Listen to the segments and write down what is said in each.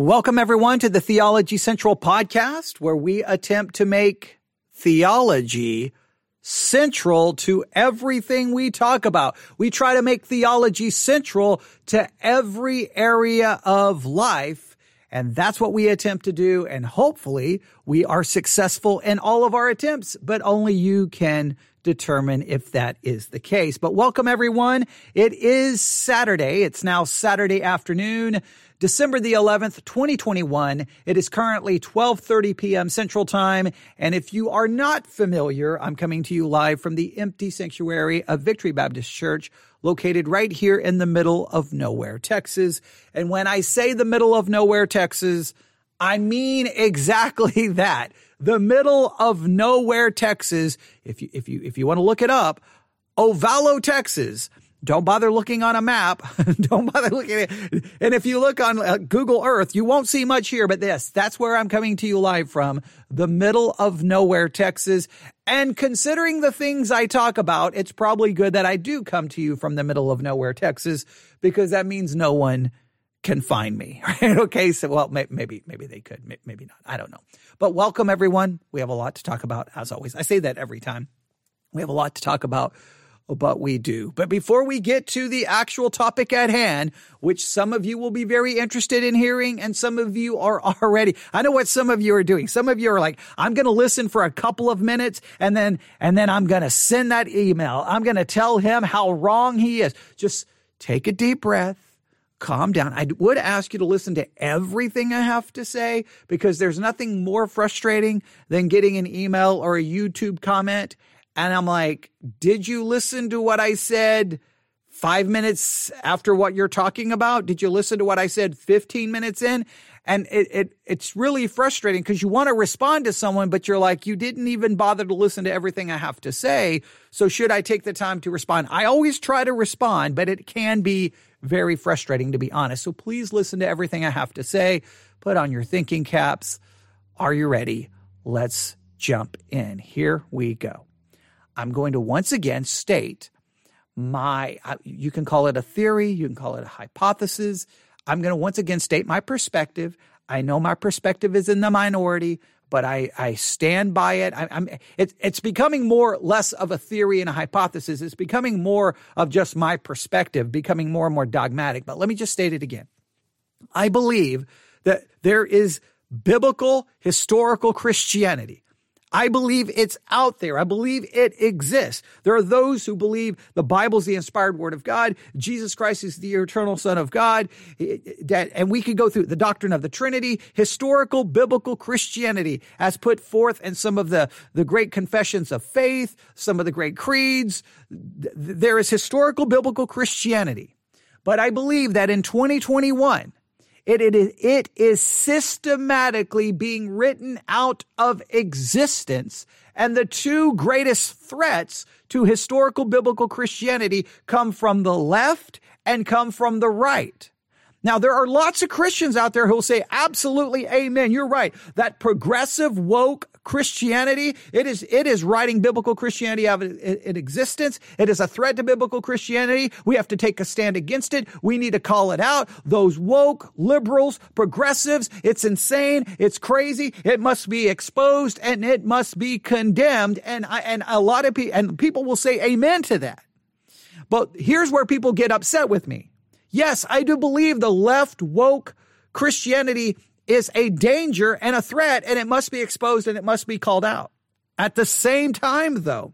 Welcome, everyone, to the Theology Central podcast, where we attempt to make theology central to everything we talk about. We try to make theology central to every area of life. And that's what we attempt to do. And hopefully we are successful in all of our attempts, but only you can determine if that is the case. But welcome everyone. It is Saturday. It's now Saturday afternoon. December the 11th, 2021. It is currently 12:30 p.m. Central Time, and if you are not familiar, I'm coming to you live from the empty sanctuary of Victory Baptist Church, located right here in the middle of nowhere, Texas. And when I say the middle of nowhere, Texas, I mean exactly that. The middle of nowhere, Texas. If you if you if you want to look it up, Ovalo, Texas. Don't bother looking on a map. Don't bother looking at it. And if you look on uh, Google Earth, you won't see much here, but this, that's where I'm coming to you live from, the middle of nowhere, Texas. And considering the things I talk about, it's probably good that I do come to you from the middle of nowhere, Texas, because that means no one can find me. Right? Okay. So, well, maybe, maybe they could, maybe not. I don't know. But welcome everyone. We have a lot to talk about as always. I say that every time. We have a lot to talk about but we do. But before we get to the actual topic at hand, which some of you will be very interested in hearing and some of you are already, I know what some of you are doing. Some of you are like, I'm going to listen for a couple of minutes and then, and then I'm going to send that email. I'm going to tell him how wrong he is. Just take a deep breath. Calm down. I would ask you to listen to everything I have to say because there's nothing more frustrating than getting an email or a YouTube comment and I'm like, did you listen to what I said five minutes after what you're talking about? Did you listen to what I said 15 minutes in? And it, it it's really frustrating because you want to respond to someone, but you're like, you didn't even bother to listen to everything I have to say. So should I take the time to respond? I always try to respond, but it can be very frustrating to be honest. So please listen to everything I have to say. Put on your thinking caps. Are you ready? Let's jump in. Here we go. I'm going to once again state my, you can call it a theory, you can call it a hypothesis. I'm going to once again state my perspective. I know my perspective is in the minority, but I, I stand by it. I, am it, it's becoming more less of a theory and a hypothesis. It's becoming more of just my perspective, becoming more and more dogmatic. But let me just state it again. I believe that there is biblical historical Christianity. I believe it's out there. I believe it exists. There are those who believe the Bible's the inspired word of God. Jesus Christ is the eternal son of God. And we could go through the doctrine of the Trinity, historical biblical Christianity as put forth in some of the, the great confessions of faith, some of the great creeds. There is historical biblical Christianity. But I believe that in 2021, it, it, is, it is systematically being written out of existence. And the two greatest threats to historical biblical Christianity come from the left and come from the right. Now, there are lots of Christians out there who will say, absolutely, amen. You're right. That progressive woke Christianity, it is, it is writing biblical Christianity out of existence. It is a threat to biblical Christianity. We have to take a stand against it. We need to call it out. Those woke liberals, progressives, it's insane. It's crazy. It must be exposed and it must be condemned. And I, and a lot of people, and people will say amen to that. But here's where people get upset with me. Yes, I do believe the left woke Christianity is a danger and a threat, and it must be exposed and it must be called out. At the same time, though,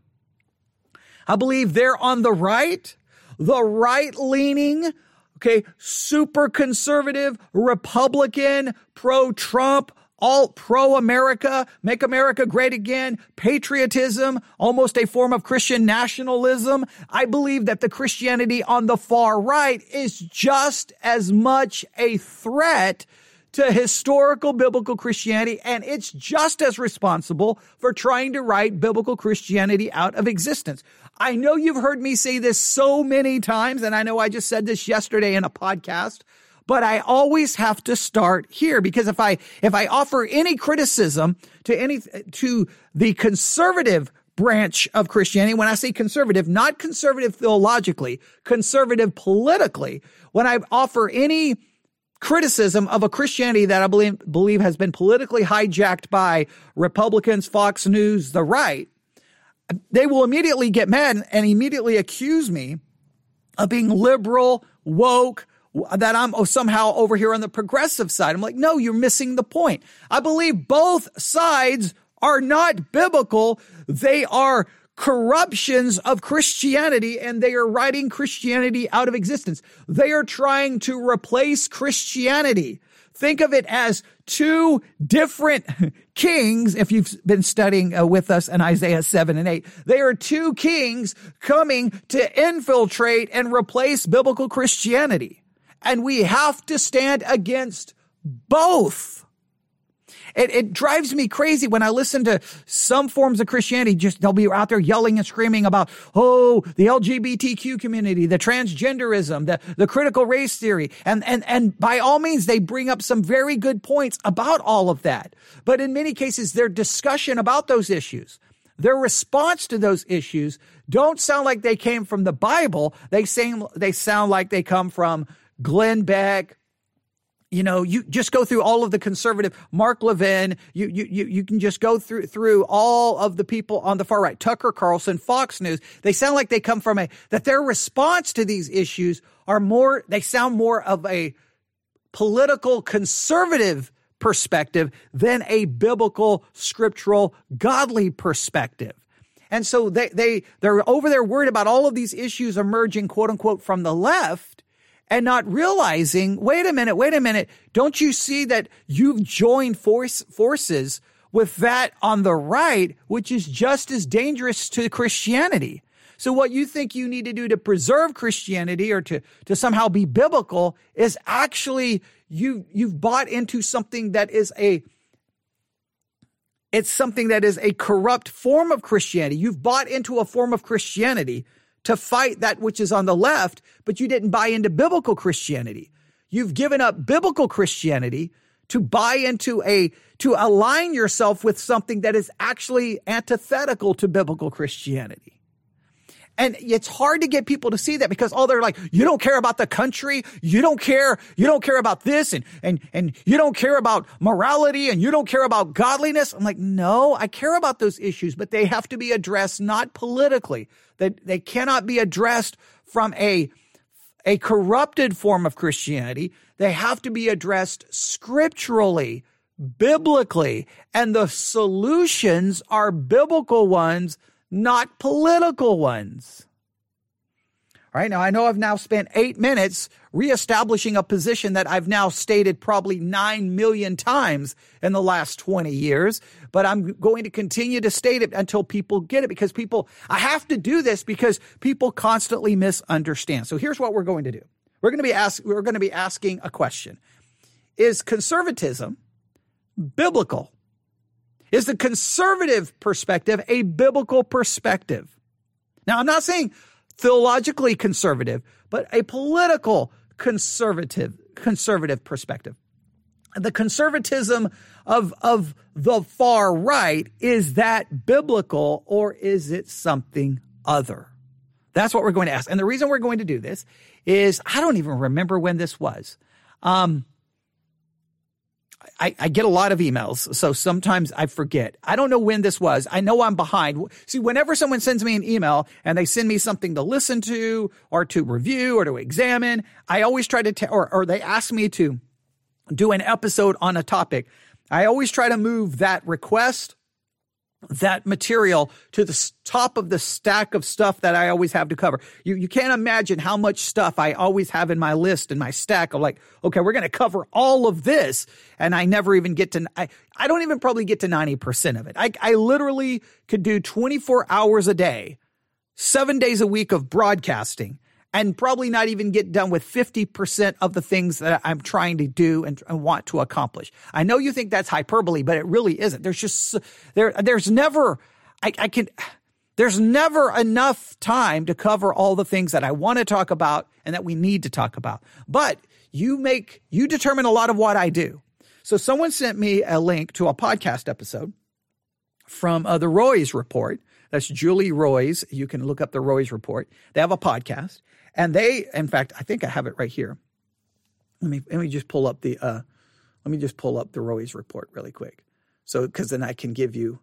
I believe they're on the right, the right leaning, okay, super conservative, Republican, pro Trump, all pro America, make America great again, patriotism, almost a form of Christian nationalism. I believe that the Christianity on the far right is just as much a threat to historical biblical Christianity, and it's just as responsible for trying to write biblical Christianity out of existence. I know you've heard me say this so many times, and I know I just said this yesterday in a podcast but I always have to start here because if I, if I offer any criticism to any, to the conservative branch of Christianity, when I say conservative, not conservative theologically, conservative politically, when I offer any criticism of a Christianity that I believe, believe has been politically hijacked by Republicans, Fox News, the right, they will immediately get mad and immediately accuse me of being liberal, woke, that I'm somehow over here on the progressive side. I'm like, no, you're missing the point. I believe both sides are not biblical. They are corruptions of Christianity and they are writing Christianity out of existence. They are trying to replace Christianity. Think of it as two different kings. If you've been studying uh, with us in Isaiah 7 and 8, they are two kings coming to infiltrate and replace biblical Christianity. And we have to stand against both. It, it drives me crazy when I listen to some forms of Christianity. Just they'll be out there yelling and screaming about, oh, the LGBTQ community, the transgenderism, the, the critical race theory. And, and, and by all means, they bring up some very good points about all of that. But in many cases, their discussion about those issues, their response to those issues don't sound like they came from the Bible. They sound, they sound like they come from Glenn Beck, you know, you just go through all of the conservative Mark Levin. You, you, you, you can just go through, through all of the people on the far right, Tucker Carlson, Fox News. They sound like they come from a, that their response to these issues are more, they sound more of a political conservative perspective than a biblical, scriptural, godly perspective. And so they, they, they're over there worried about all of these issues emerging, quote unquote, from the left and not realizing, wait a minute, wait a minute. Don't you see that you've joined force, forces with that on the right, which is just as dangerous to Christianity? So what you think you need to do to preserve Christianity or to, to somehow be biblical is actually you, you've bought into something that is a, it's something that is a corrupt form of Christianity. You've bought into a form of Christianity to fight that which is on the left, but you didn't buy into biblical Christianity. You've given up biblical Christianity to buy into a, to align yourself with something that is actually antithetical to biblical Christianity. And it's hard to get people to see that because all they're like, you don't care about the country. You don't care. You don't care about this and, and, and you don't care about morality and you don't care about godliness. I'm like, no, I care about those issues, but they have to be addressed not politically. That they, cannot be addressed from a, a corrupted form of Christianity. They have to be addressed scripturally, biblically, and the solutions are biblical ones not political ones. Right. Now, I know I've now spent eight minutes reestablishing a position that I've now stated probably nine million times in the last 20 years, but I'm going to continue to state it until people get it because people, I have to do this because people constantly misunderstand. So here's what we're going to do. We're going to be we're going to be asking a question. Is conservatism biblical? Is the conservative perspective a biblical perspective? Now, I'm not saying theologically conservative, but a political conservative, conservative perspective. The conservatism of, of the far right, is that biblical or is it something other? That's what we're going to ask. And the reason we're going to do this is I don't even remember when this was. Um, I, I, get a lot of emails, so sometimes I forget. I don't know when this was. I know I'm behind. See, whenever someone sends me an email and they send me something to listen to or to review or to examine, I always try to, t- or, or they ask me to do an episode on a topic. I always try to move that request that material to the top of the stack of stuff that I always have to cover. You, you can't imagine how much stuff I always have in my list and my stack of like, okay, we're going to cover all of this. And I never even get to, I, I don't even probably get to 90% of it. I, I literally could do 24 hours a day, seven days a week of broadcasting and probably not even get done with 50% of the things that I'm trying to do and, and, want to accomplish. I know you think that's hyperbole, but it really isn't. There's just, there, there's never, I, I can, there's never enough time to cover all the things that I want to talk about and that we need to talk about. But you make, you determine a lot of what I do. So someone sent me a link to a podcast episode from uh, the Roys report. That's Julie Roys. You can look up the Roys report. They have a podcast. And they, in fact, I think I have it right here. let me let me just pull up the uh, let me just pull up the Roys report really quick. So because then I can give you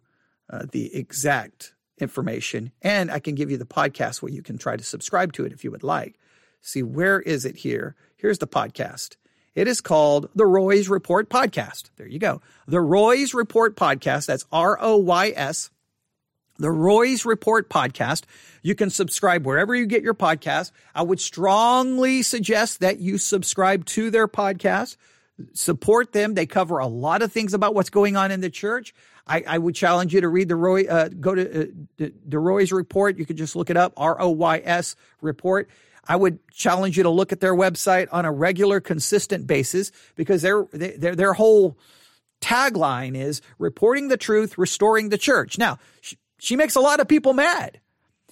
uh, the exact information and I can give you the podcast where you can try to subscribe to it if you would like. See where is it here? Here's the podcast. It is called the Roys Report Podcast. There you go. The Roys Report Podcast. That's R O Y S. The Roys Report Podcast. You can subscribe wherever you get your podcast. I would strongly suggest that you subscribe to their podcast. Support them. They cover a lot of things about what's going on in the church. I, I would challenge you to read the Roy, uh, go to uh, the, Roys report. You could just look it up, R O Y S report. I would challenge you to look at their website on a regular, consistent basis because their their their whole tagline is reporting the truth, restoring the church. Now, she, makes a lot of people mad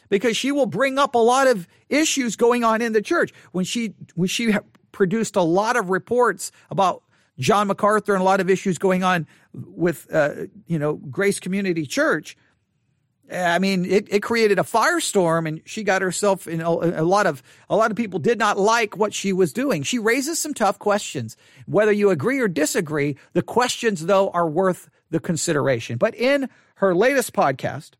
because she will bring up a lot of issues going on in the church. When she when she produced a lot of reports about John MacArthur and a lot of issues going on with uh, you know Grace Community Church, I mean, it, it created a firestorm, and she got herself in a, a, lot of a lot of people did not like what she was doing. She raises some tough questions. Whether you agree or disagree, the questions though are worth the consideration. But in her latest podcast,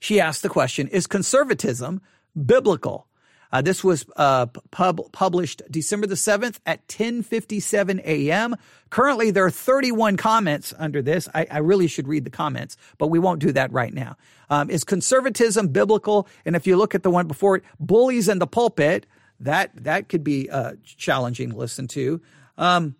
she asked the question: Is conservatism biblical? Uh, this was uh, pub- published December the 7th at 10:57 a.m. Currently, there are 31 comments under this. I, I, really should read the comments, but we won't do that right now. Um, is conservatism biblical? And if you look at the one before it, bullies in the pulpit, that that could be uh, challenging to listen to. Um,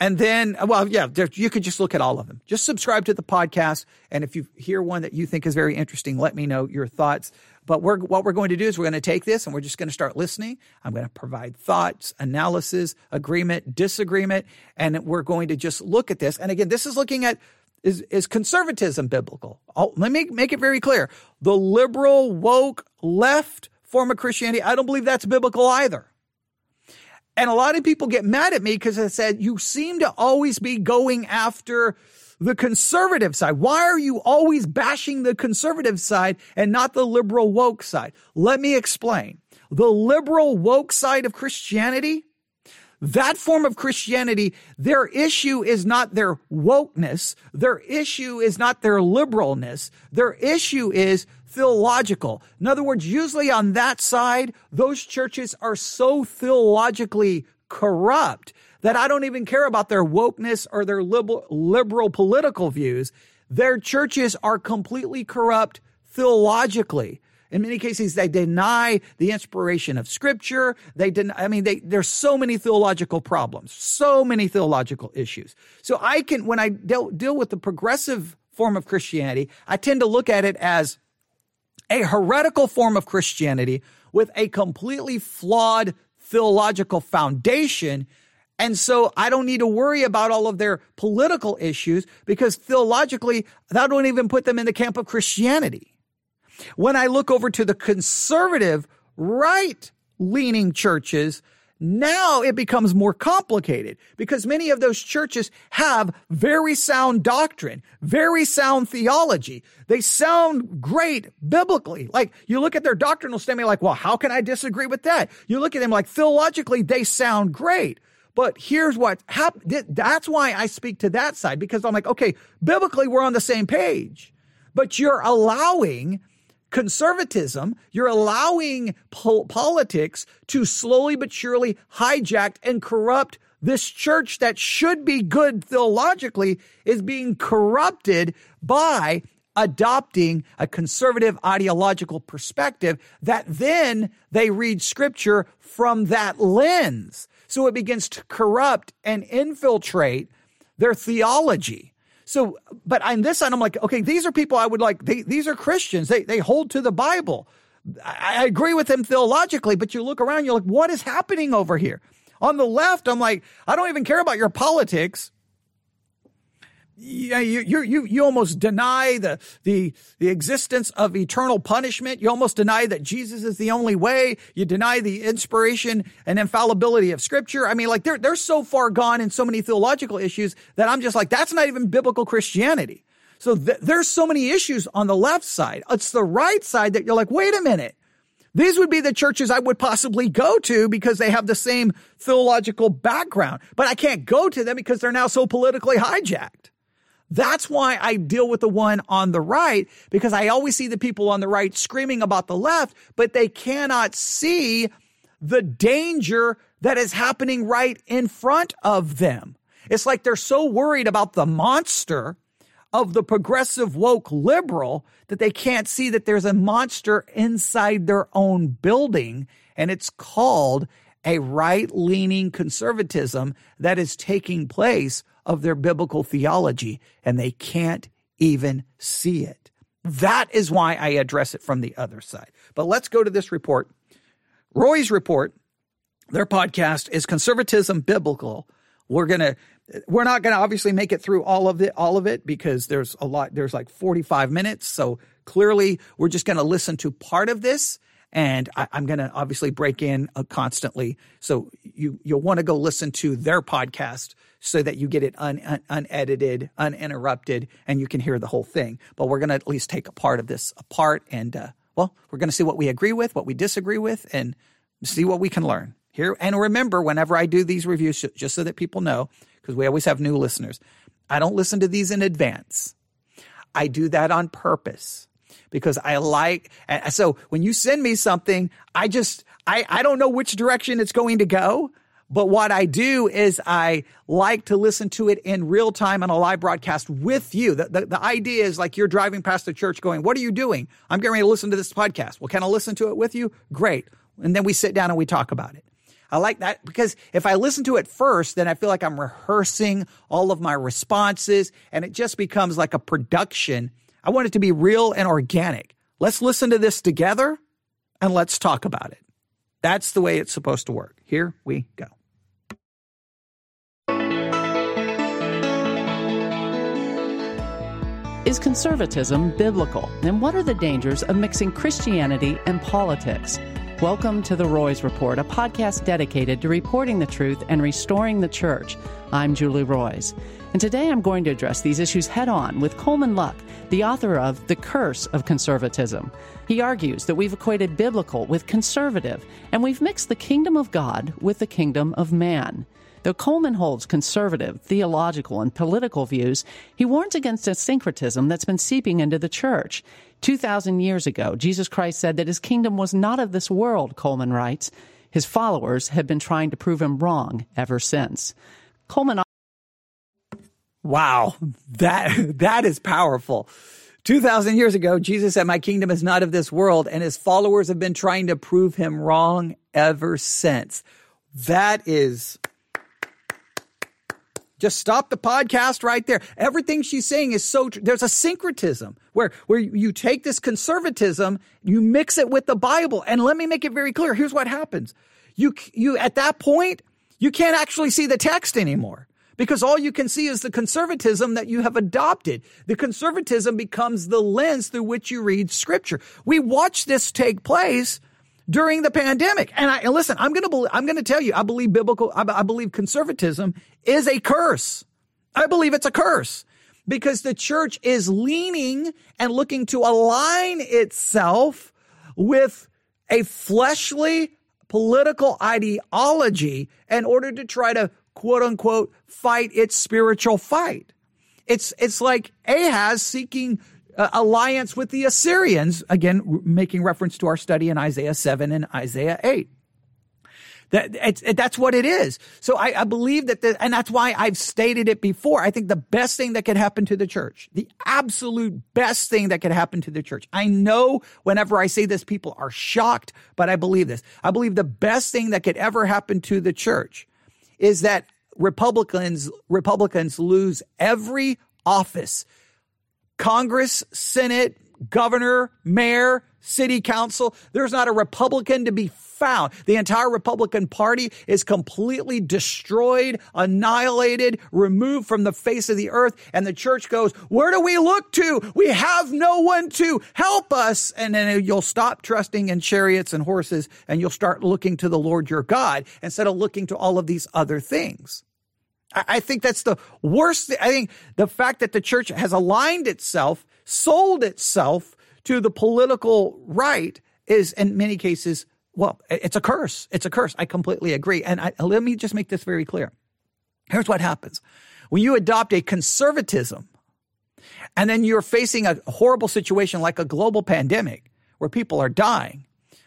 and then, well, yeah, you could just look at all of them. Just subscribe to the podcast. And if you hear one that you think is very interesting, let me know your thoughts. But we're, what we're going to do is we're going to take this and we're just going to start listening. I'm going to provide thoughts, analysis, agreement, disagreement, and we're going to just look at this. And again, this is looking at is, is conservatism biblical? Oh, let me make it very clear. The liberal, woke, left form of Christianity, I don't believe that's biblical either. And a lot of people get mad at me because I said, you seem to always be going after the conservative side. Why are you always bashing the conservative side and not the liberal woke side? Let me explain. The liberal woke side of Christianity, that form of Christianity, their issue is not their wokeness. Their issue is not their liberalness. Their issue is theological. In other words, usually on that side, those churches are so theologically corrupt that I don't even care about their wokeness or their liberal, liberal political views. Their churches are completely corrupt theologically. In many cases, they deny the inspiration of scripture. They deny, I mean, they, there's so many theological problems, so many theological issues. So I can, when I deal, deal with the progressive form of Christianity, I tend to look at it as a heretical form of Christianity with a completely flawed theological foundation. And so I don't need to worry about all of their political issues because theologically, that don't even put them in the camp of Christianity. When I look over to the conservative, right leaning churches, now it becomes more complicated because many of those churches have very sound doctrine, very sound theology. They sound great biblically. Like you look at their doctrinal statement, like, well, how can I disagree with that? You look at them like theologically, they sound great. But here's what happened. That's why I speak to that side because I'm like, okay, biblically, we're on the same page, but you're allowing conservatism, you're allowing po- politics to slowly but surely hijack and corrupt this church that should be good theologically is being corrupted by adopting a conservative ideological perspective that then they read scripture from that lens. So it begins to corrupt and infiltrate their theology. So, but on this side, I'm like, okay, these are people I would like, they, these are Christians. They, they hold to the Bible. I, I agree with them theologically, but you look around, you're like, what is happening over here? On the left, I'm like, I don't even care about your politics you, you, you, you almost deny the, the, the existence of eternal punishment. You almost deny that Jesus is the only way. You deny the inspiration and infallibility of scripture. I mean, like they're, they're so far gone in so many theological issues that I'm just like, that's not even biblical Christianity. So th- there's so many issues on the left side. It's the right side that you're like, wait a minute. These would be the churches I would possibly go to because they have the same theological background, but I can't go to them because they're now so politically hijacked. That's why I deal with the one on the right because I always see the people on the right screaming about the left, but they cannot see the danger that is happening right in front of them. It's like they're so worried about the monster of the progressive woke liberal that they can't see that there's a monster inside their own building. And it's called a right leaning conservatism that is taking place of their biblical theology, and they can't even see it. That is why I address it from the other side. But let's go to this report. Roys report, their podcast is Conservatism Biblical. We're going to we're not going to obviously make it through all of it all of it because there's a lot there's like 45 minutes so clearly we're just going to listen to part of this and I, am going to obviously break in uh, constantly so you you'll want to go listen to their podcast so that you get it un, un, unedited uninterrupted and you can hear the whole thing but we're going to at least take a part of this apart and uh, well we're going to see what we agree with what we disagree with and see what we can learn here and remember whenever i do these reviews just so that people know because we always have new listeners. I don't listen to these in advance. I do that on purpose because I like, so when you send me something, I just, I, I don't know which direction it's going to go. But what I do is I like to listen to it in real time on a live broadcast with you. The, the, the, idea is like you're driving past the church going, What are you doing? I'm getting ready to listen to this podcast. Well, can I listen to it with you? Great. And then we sit down and we talk about it. I like that because if I listen to it first, then I feel like I'm rehearsing all of my responses and it just becomes like a production. I want it to be real and organic. Let's listen to this together and let's talk about it. That's the way it's supposed to work. Here we go. Is conservatism biblical? And what are the dangers of mixing Christianity and politics? Welcome to the Roys Report, a podcast dedicated to reporting the truth and restoring the church. I'm Julie Roys. And today I'm going to address these issues head on with Coleman Luck, the author of The Curse of Conservatism. He argues that we've equated biblical with conservative, and we've mixed the kingdom of God with the kingdom of man. Though Coleman holds conservative, theological, and political views, he warns against a syncretism that's been seeping into the church. 2,000 years ago, Jesus Christ said that his kingdom was not of this world, Coleman writes. His followers have been trying to prove him wrong ever since. Coleman. Wow, that, that is powerful. 2,000 years ago, Jesus said, My kingdom is not of this world, and his followers have been trying to prove him wrong ever since. That is just stop the podcast right there. Everything she's saying is so. There's a syncretism where, where you take this conservatism, you mix it with the Bible. And let me make it very clear. Here's what happens. You, you, at that point, you can't actually see the text anymore because all you can see is the conservatism that you have adopted. The conservatism becomes the lens through which you read scripture. We watch this take place during the pandemic. And I listen, I'm going to I'm going to tell you, I believe biblical, I, I believe conservatism is a curse. I believe it's a curse because the church is leaning and looking to align itself with a fleshly political ideology in order to try to quote unquote fight its spiritual fight. It's, it's like Ahaz seeking uh, alliance with the Assyrians, again, making reference to our study in Isaiah 7 and Isaiah 8. That, it, that's what it is. So I, I believe that, the, and that's why I've stated it before. I think the best thing that could happen to the church, the absolute best thing that could happen to the church. I know whenever I say this, people are shocked, but I believe this. I believe the best thing that could ever happen to the church is that Republicans, Republicans lose every office Congress, Senate, governor, mayor, city council. There's not a Republican to be found. The entire Republican Party is completely destroyed, annihilated, removed from the face of the earth. And the church goes, Where do we look to? We have no one to help us. And then you'll stop trusting in chariots and horses and you'll start looking to the Lord your God instead of looking to all of these other things. I think that's the worst. I think the fact that the church has aligned itself, sold itself to the political right is in many cases, well, it's a curse. It's a curse. I completely agree. And I, let me just make this very clear. Here's what happens. When you adopt a conservatism and then you're facing a horrible situation like a global pandemic where people are dying,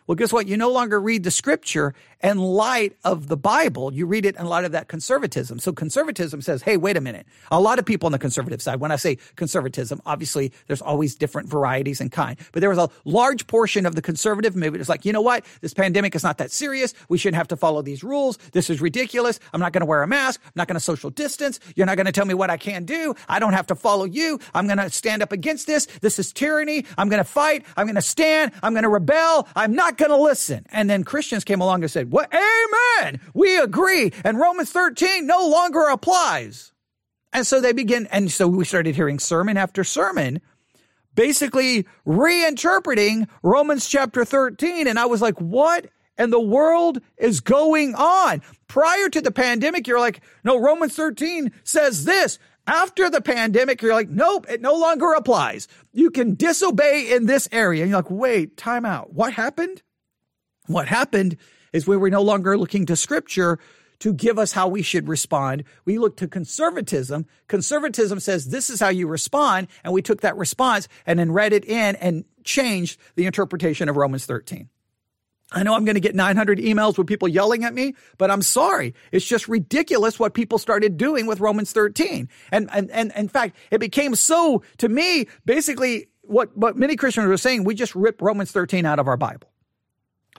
well, guess what? You no longer read the scripture in light of the Bible. You read it in light of that conservatism. So conservatism says, hey, wait a minute. A lot of people on the conservative side, when I say conservatism, obviously there's always different varieties and kind, but there was a large portion of the conservative movement. It's like, you know what? This pandemic is not that serious. We shouldn't have to follow these rules. This is ridiculous. I'm not going to wear a mask. I'm not going to social distance. You're not going to tell me what I can do. I don't have to follow you. I'm going to stand up against this. This is tyranny. I'm going to fight. I'm going to stand. I'm going to rebel. I'm not not going to listen. And then Christians came along and said, What? Amen. We agree. And Romans 13 no longer applies. And so they begin, and so we started hearing sermon after sermon, basically reinterpreting Romans chapter 13. And I was like, what and the world is going on. Prior to the pandemic, you're like, no, Romans 13 says this. After the pandemic, you're like, nope, it no longer applies. You can disobey in this area. And you're like, wait, time out. What happened? What happened is we were no longer looking to scripture to give us how we should respond. We look to conservatism. Conservatism says this is how you respond. And we took that response and then read it in and changed the interpretation of Romans 13. I know I'm going to get 900 emails with people yelling at me, but I'm sorry. It's just ridiculous what people started doing with Romans 13. And, and, and in fact, it became so, to me, basically what, what many Christians were saying, we just rip Romans 13 out of our Bible.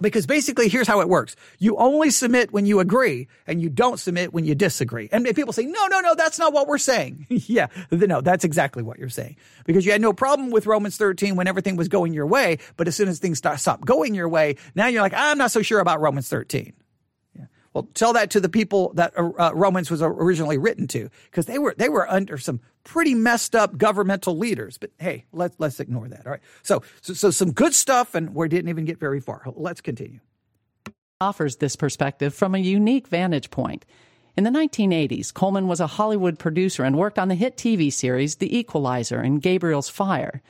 Because basically, here's how it works. You only submit when you agree and you don't submit when you disagree. And people say, no, no, no, that's not what we're saying. yeah, no, that's exactly what you're saying. Because you had no problem with Romans 13 when everything was going your way. But as soon as things stop going your way, now you're like, I'm not so sure about Romans 13. Well, tell that to the people that uh, uh Romans was originally written to, because they were they were under some pretty messed up governmental leaders. But hey, let's let's ignore that. All right. So so, so some good stuff, and we didn't even get very far. Let's continue. Offers this perspective from a unique vantage point. In the 1980s, Coleman was a Hollywood producer and worked on the hit TV series The Equalizer and Gabriel's Fire.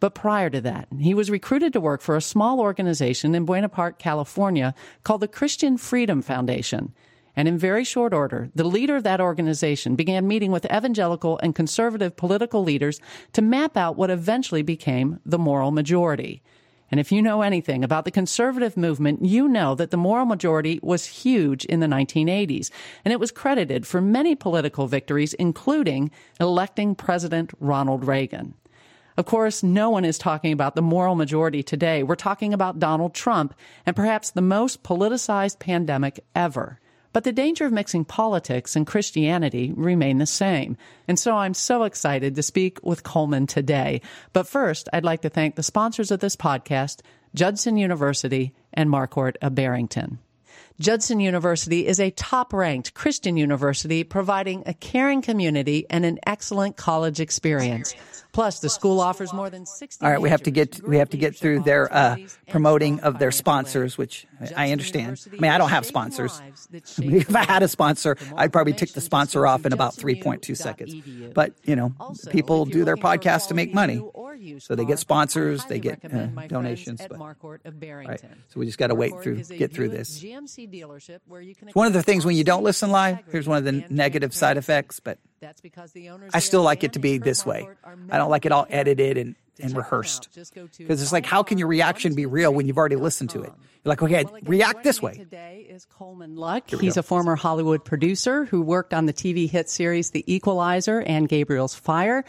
But prior to that, he was recruited to work for a small organization in Buena Park, California called the Christian Freedom Foundation. And in very short order, the leader of that organization began meeting with evangelical and conservative political leaders to map out what eventually became the moral majority. And if you know anything about the conservative movement, you know that the moral majority was huge in the 1980s, and it was credited for many political victories, including electing President Ronald Reagan. Of course, no one is talking about the moral majority today. We're talking about Donald Trump and perhaps the most politicized pandemic ever. But the danger of mixing politics and Christianity remain the same. And so I'm so excited to speak with Coleman today. But first, I'd like to thank the sponsors of this podcast, Judson University and Marquardt of Barrington. Judson University is a top ranked Christian university providing a caring community and an excellent college experience. Plus, the school offers more than 60 All right, we have to get we have to get through their uh, promoting of their sponsors, which I understand. I mean, I don't have sponsors. if I had a sponsor, I'd probably tick the sponsor off in about 3.2 seconds. But, you know, people do their podcast to make money. So they get sponsors, they get uh, donations. But, right, so we just got to wait through, get through this. One of the things when you don't listen live, here's one of the negative side effects, but I still like it to be this way. I don't like it all edited and, and rehearsed. Because it's like, how can your reaction be real when you've already listened to it? You're like, okay, react this way. Today is Coleman Luck. He's go. a former Hollywood producer who worked on the TV hit series The Equalizer and Gabriel's Fire.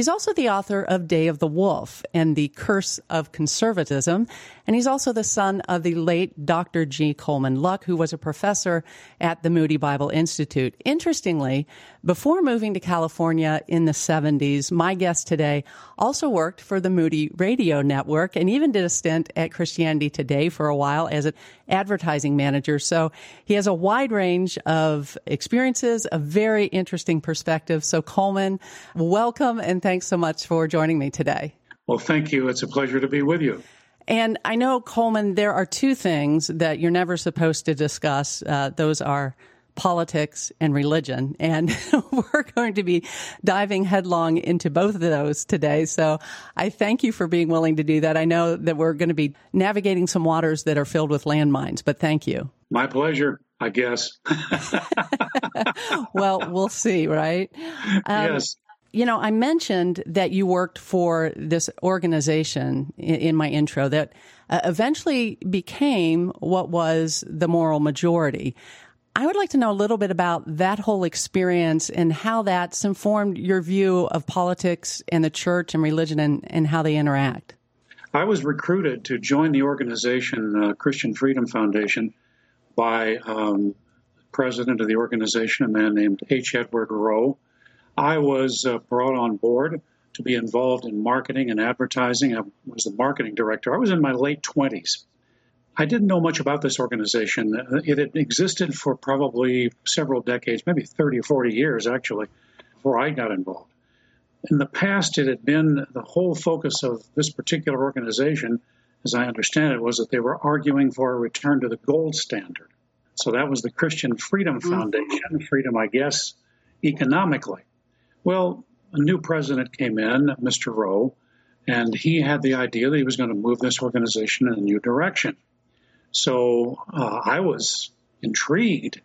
He's also the author of Day of the Wolf and The Curse of Conservatism. And he's also the son of the late Dr. G. Coleman Luck, who was a professor at the Moody Bible Institute. Interestingly, before moving to California in the 70s, my guest today also worked for the Moody Radio Network and even did a stint at Christianity Today for a while as an advertising manager. So he has a wide range of experiences, a very interesting perspective. So Coleman, welcome and thanks so much for joining me today. Well, thank you. It's a pleasure to be with you. And I know, Coleman, there are two things that you're never supposed to discuss. Uh, those are politics and religion. And we're going to be diving headlong into both of those today. So I thank you for being willing to do that. I know that we're going to be navigating some waters that are filled with landmines, but thank you. My pleasure, I guess. well, we'll see, right? Um, yes. You know, I mentioned that you worked for this organization in, in my intro that uh, eventually became what was the moral majority. I would like to know a little bit about that whole experience and how that's informed your view of politics and the church and religion and, and how they interact. I was recruited to join the organization, uh, Christian Freedom Foundation, by um, president of the organization, a man named H. Edward Rowe. I was uh, brought on board to be involved in marketing and advertising. I was the marketing director. I was in my late 20s. I didn't know much about this organization. It had existed for probably several decades, maybe 30 or 40 years actually, before I got involved. In the past, it had been the whole focus of this particular organization, as I understand it, was that they were arguing for a return to the gold standard. So that was the Christian Freedom mm-hmm. Foundation, freedom, I guess, economically. Well, a new president came in, Mr. Rowe, and he had the idea that he was going to move this organization in a new direction. So uh, I was intrigued.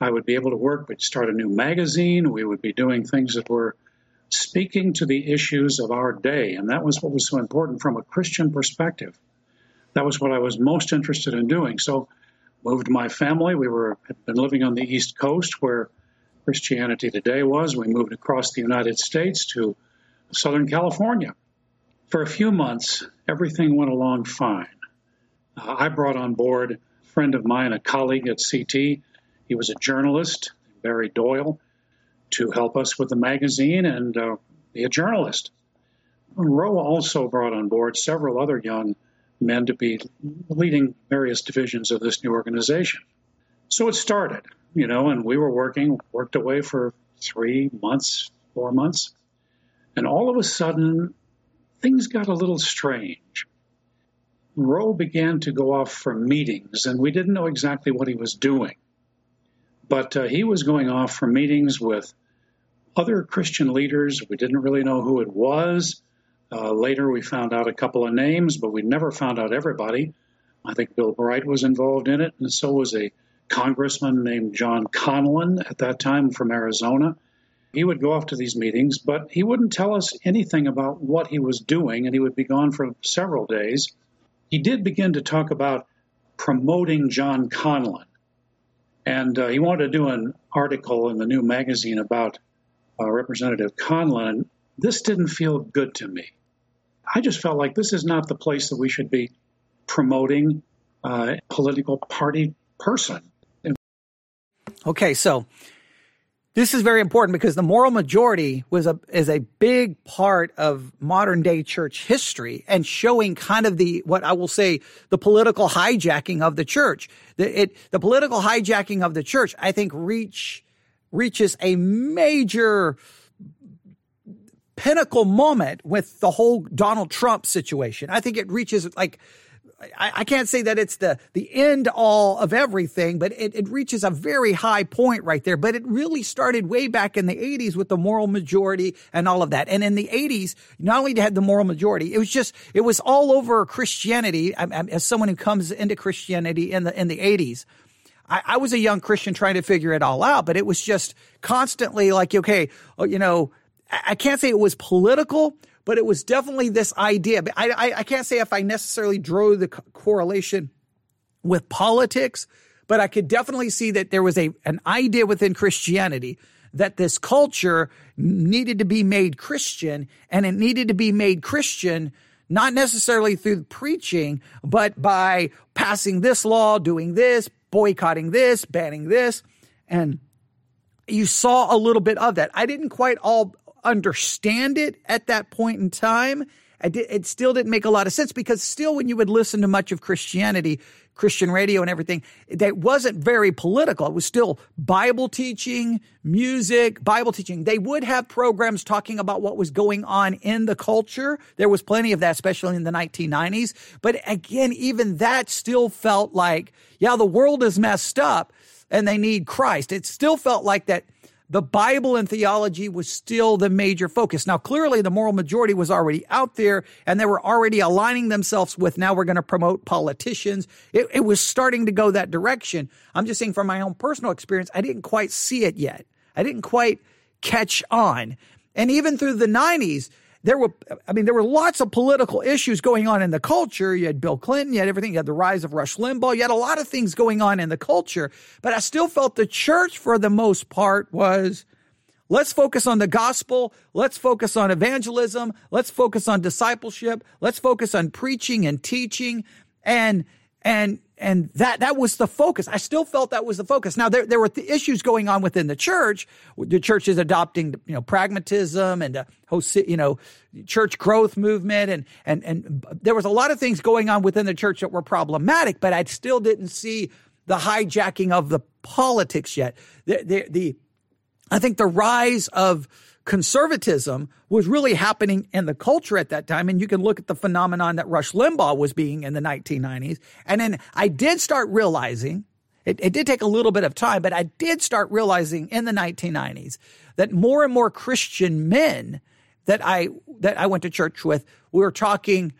I would be able to work, we'd start a new magazine, we would be doing things that were speaking to the issues of our day. And that was what was so important from a Christian perspective. That was what I was most interested in doing. So moved my family. We were had been living on the East Coast where Christianity Today was. We moved across the United States to Southern California. For a few months, everything went along fine. Uh, I brought on board a friend of mine, a colleague at CT. He was a journalist, Barry Doyle, to help us with the magazine and uh, be a journalist. Rowe also brought on board several other young men to be leading various divisions of this new organization. So it started, you know, and we were working, worked away for three months, four months. And all of a sudden, things got a little strange. Rowe began to go off for meetings, and we didn't know exactly what he was doing. But uh, he was going off for meetings with other Christian leaders. We didn't really know who it was. Uh, later, we found out a couple of names, but we never found out everybody. I think Bill Bright was involved in it, and so was a congressman named John Conlan at that time from Arizona. He would go off to these meetings, but he wouldn't tell us anything about what he was doing, and he would be gone for several days. He did begin to talk about promoting John Conlan, and uh, he wanted to do an article in the new magazine about uh, Representative Conlan. This didn't feel good to me. I just felt like this is not the place that we should be promoting uh, a political party person. Okay, so this is very important because the moral majority was a is a big part of modern day church history and showing kind of the what I will say the political hijacking of the church. The it the political hijacking of the church I think reach reaches a major pinnacle moment with the whole Donald Trump situation. I think it reaches like I, I, can't say that it's the the end all of everything, but it, it reaches a very high point right there. But it really started way back in the 80s with the moral majority and all of that. And in the 80s, not only had the moral majority, it was just it was all over Christianity. I, I, as someone who comes into Christianity in the in the 80s, I, was a young Christian trying to figure it all out, but it was just constantly like, okay, oh, you know, I can't say it was political, but it was definitely this idea. I, I, I can't say if I necessarily drew the co- correlation with politics, but I could definitely see that there was a an idea within Christianity that this culture needed to be made Christian, and it needed to be made Christian not necessarily through preaching, but by passing this law, doing this, boycotting this, banning this, and you saw a little bit of that. I didn't quite all understand it at that point in time. Did, it still didn't make a lot of sense because still when you would listen to much of Christianity, Christian radio and everything, that wasn't very political. It was still Bible teaching, music, Bible teaching. They would have programs talking about what was going on in the culture. There was plenty of that, especially in the 1990s. But again, even that still felt like, yeah, the world is messed up and they need Christ. It still felt like that the Bible and theology was still the major focus. Now, clearly the moral majority was already out there and they were already aligning themselves with now we're going to promote politicians. It, it, was starting to go that direction. I'm just saying from my own personal experience, I didn't quite see it yet. I didn't quite catch on. And even through the 90s, there were, I mean, there were lots of political issues going on in the culture. You had Bill Clinton, you had everything, you had the rise of Rush Limbaugh, you had a lot of things going on in the culture. But I still felt the church, for the most part, was let's focus on the gospel, let's focus on evangelism, let's focus on discipleship, let's focus on preaching and teaching. And and and that that was the focus. I still felt that was the focus. Now there there were the issues going on within the church. The church is adopting you know pragmatism and you know church growth movement and and and there was a lot of things going on within the church that were problematic. But I still didn't see the hijacking of the politics yet. The the, the I think the rise of conservatism was really happening in the culture at that time. And you can look at the phenomenon that Rush Limbaugh was being in the 1990s. And then I did start realizing, it, it did take a little bit of time, but I did start realizing in the 1990s that more and more Christian men that I, that I went to church with, we were talking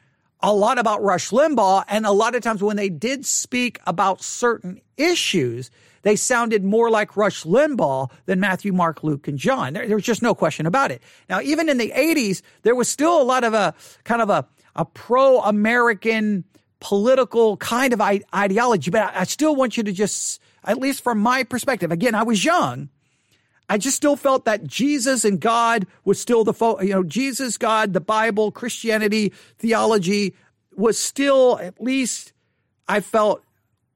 a lot about Rush Limbaugh. And a lot of times when they did speak about certain issues, they sounded more like Rush Limbaugh than Matthew, Mark, Luke, and John. There, there's just no question about it. Now, even in the 80s, there was still a lot of a kind of a, a pro American political kind of ideology, but I, I still want you to just, at least from my perspective, again, I was young. I just still felt that Jesus and God was still the, fo- you know, Jesus, God, the Bible, Christianity, theology was still at least I felt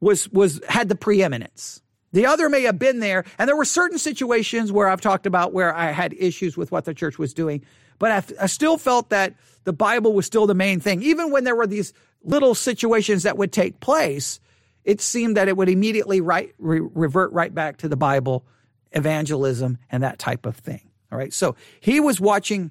was was had the preeminence. The other may have been there. And there were certain situations where I've talked about where I had issues with what the church was doing, but I, still felt that the Bible was still the main thing. Even when there were these little situations that would take place, it seemed that it would immediately right, re, revert right back to the Bible, evangelism, and that type of thing. All right. So he was watching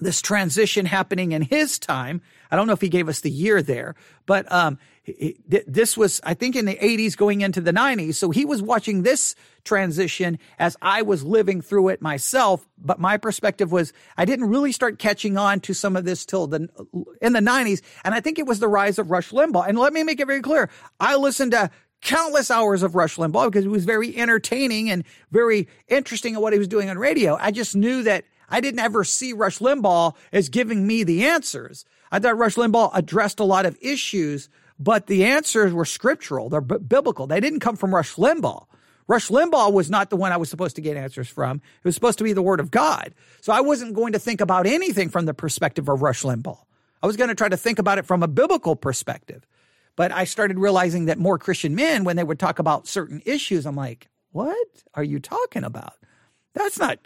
this transition happening in his time. I don't know if he gave us the year there, but um, this was, I think, in the 80s going into the 90s. So he was watching this transition as I was living through it myself. But my perspective was I didn't really start catching on to some of this till the in the 90s. And I think it was the rise of Rush Limbaugh. And let me make it very clear. I listened to countless hours of Rush Limbaugh because it was very entertaining and very interesting at what he was doing on radio. I just knew that I didn't ever see Rush Limbaugh as giving me the answers. I thought Rush Limbaugh addressed a lot of issues but the answers were scriptural. They're b- biblical. They didn't come from Rush Limbaugh. Rush Limbaugh was not the one I was supposed to get answers from. It was supposed to be the word of God. So I wasn't going to think about anything from the perspective of Rush Limbaugh. I was going to try to think about it from a biblical perspective. But I started realizing that more Christian men, when they would talk about certain issues, I'm like, what are you talking about? That's not,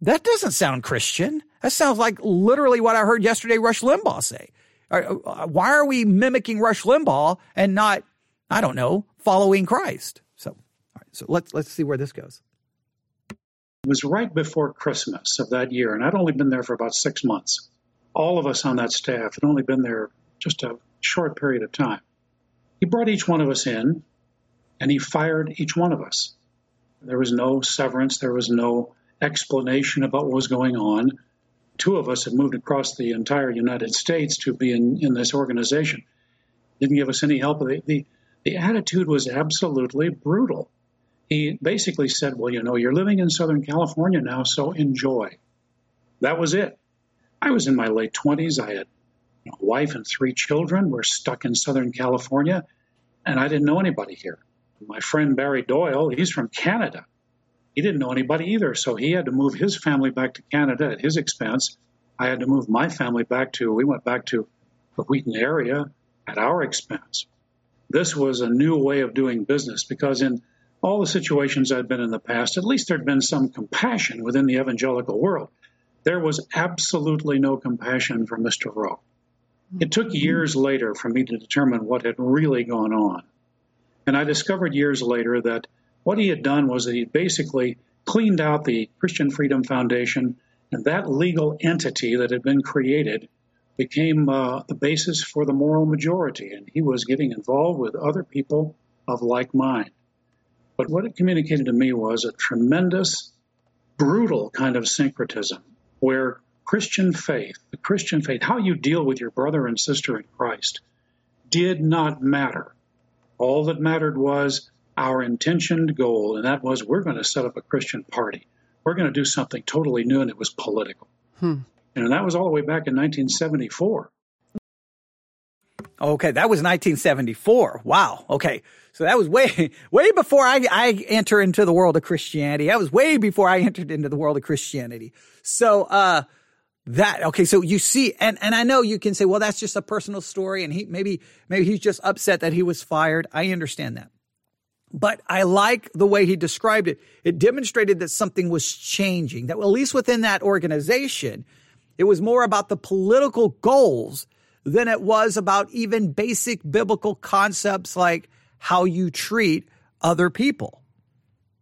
that doesn't sound Christian. That sounds like literally what I heard yesterday Rush Limbaugh say. Uh, why are we mimicking Rush Limbaugh and not, I don't know, following Christ? So, all right, so let's let's see where this goes. It was right before Christmas of that year, and I'd only been there for about six months. All of us on that staff had only been there just a short period of time. He brought each one of us in, and he fired each one of us. There was no severance. There was no explanation about what was going on two of us had moved across the entire United States to be in, in this organization. Didn't give us any help. The, the, the attitude was absolutely brutal. He basically said, Well, you know, you're living in Southern California now, so enjoy. That was it. I was in my late 20s. I had a wife and three children. We're stuck in Southern California, and I didn't know anybody here. My friend Barry Doyle, he's from Canada he didn't know anybody either. So he had to move his family back to Canada at his expense. I had to move my family back to, we went back to the Wheaton area at our expense. This was a new way of doing business because in all the situations I'd been in the past, at least there'd been some compassion within the evangelical world. There was absolutely no compassion for Mr. Rowe. It took years later for me to determine what had really gone on. And I discovered years later that what he had done was that he basically cleaned out the Christian Freedom Foundation, and that legal entity that had been created became uh, the basis for the moral majority. And he was getting involved with other people of like mind. But what it communicated to me was a tremendous, brutal kind of syncretism where Christian faith, the Christian faith, how you deal with your brother and sister in Christ, did not matter. All that mattered was our intentioned goal, and that was we're going to set up a Christian party. We're going to do something totally new, and it was political. Hmm. And that was all the way back in 1974. Okay, that was 1974. Wow. Okay. So that was way, way before I, I enter into the world of Christianity. That was way before I entered into the world of Christianity. So, uh, that, okay. So you see, and, and I know you can say, well, that's just a personal story and he, maybe, maybe he's just upset that he was fired. I understand that. But I like the way he described it. It demonstrated that something was changing, that at least within that organization, it was more about the political goals than it was about even basic biblical concepts like how you treat other people,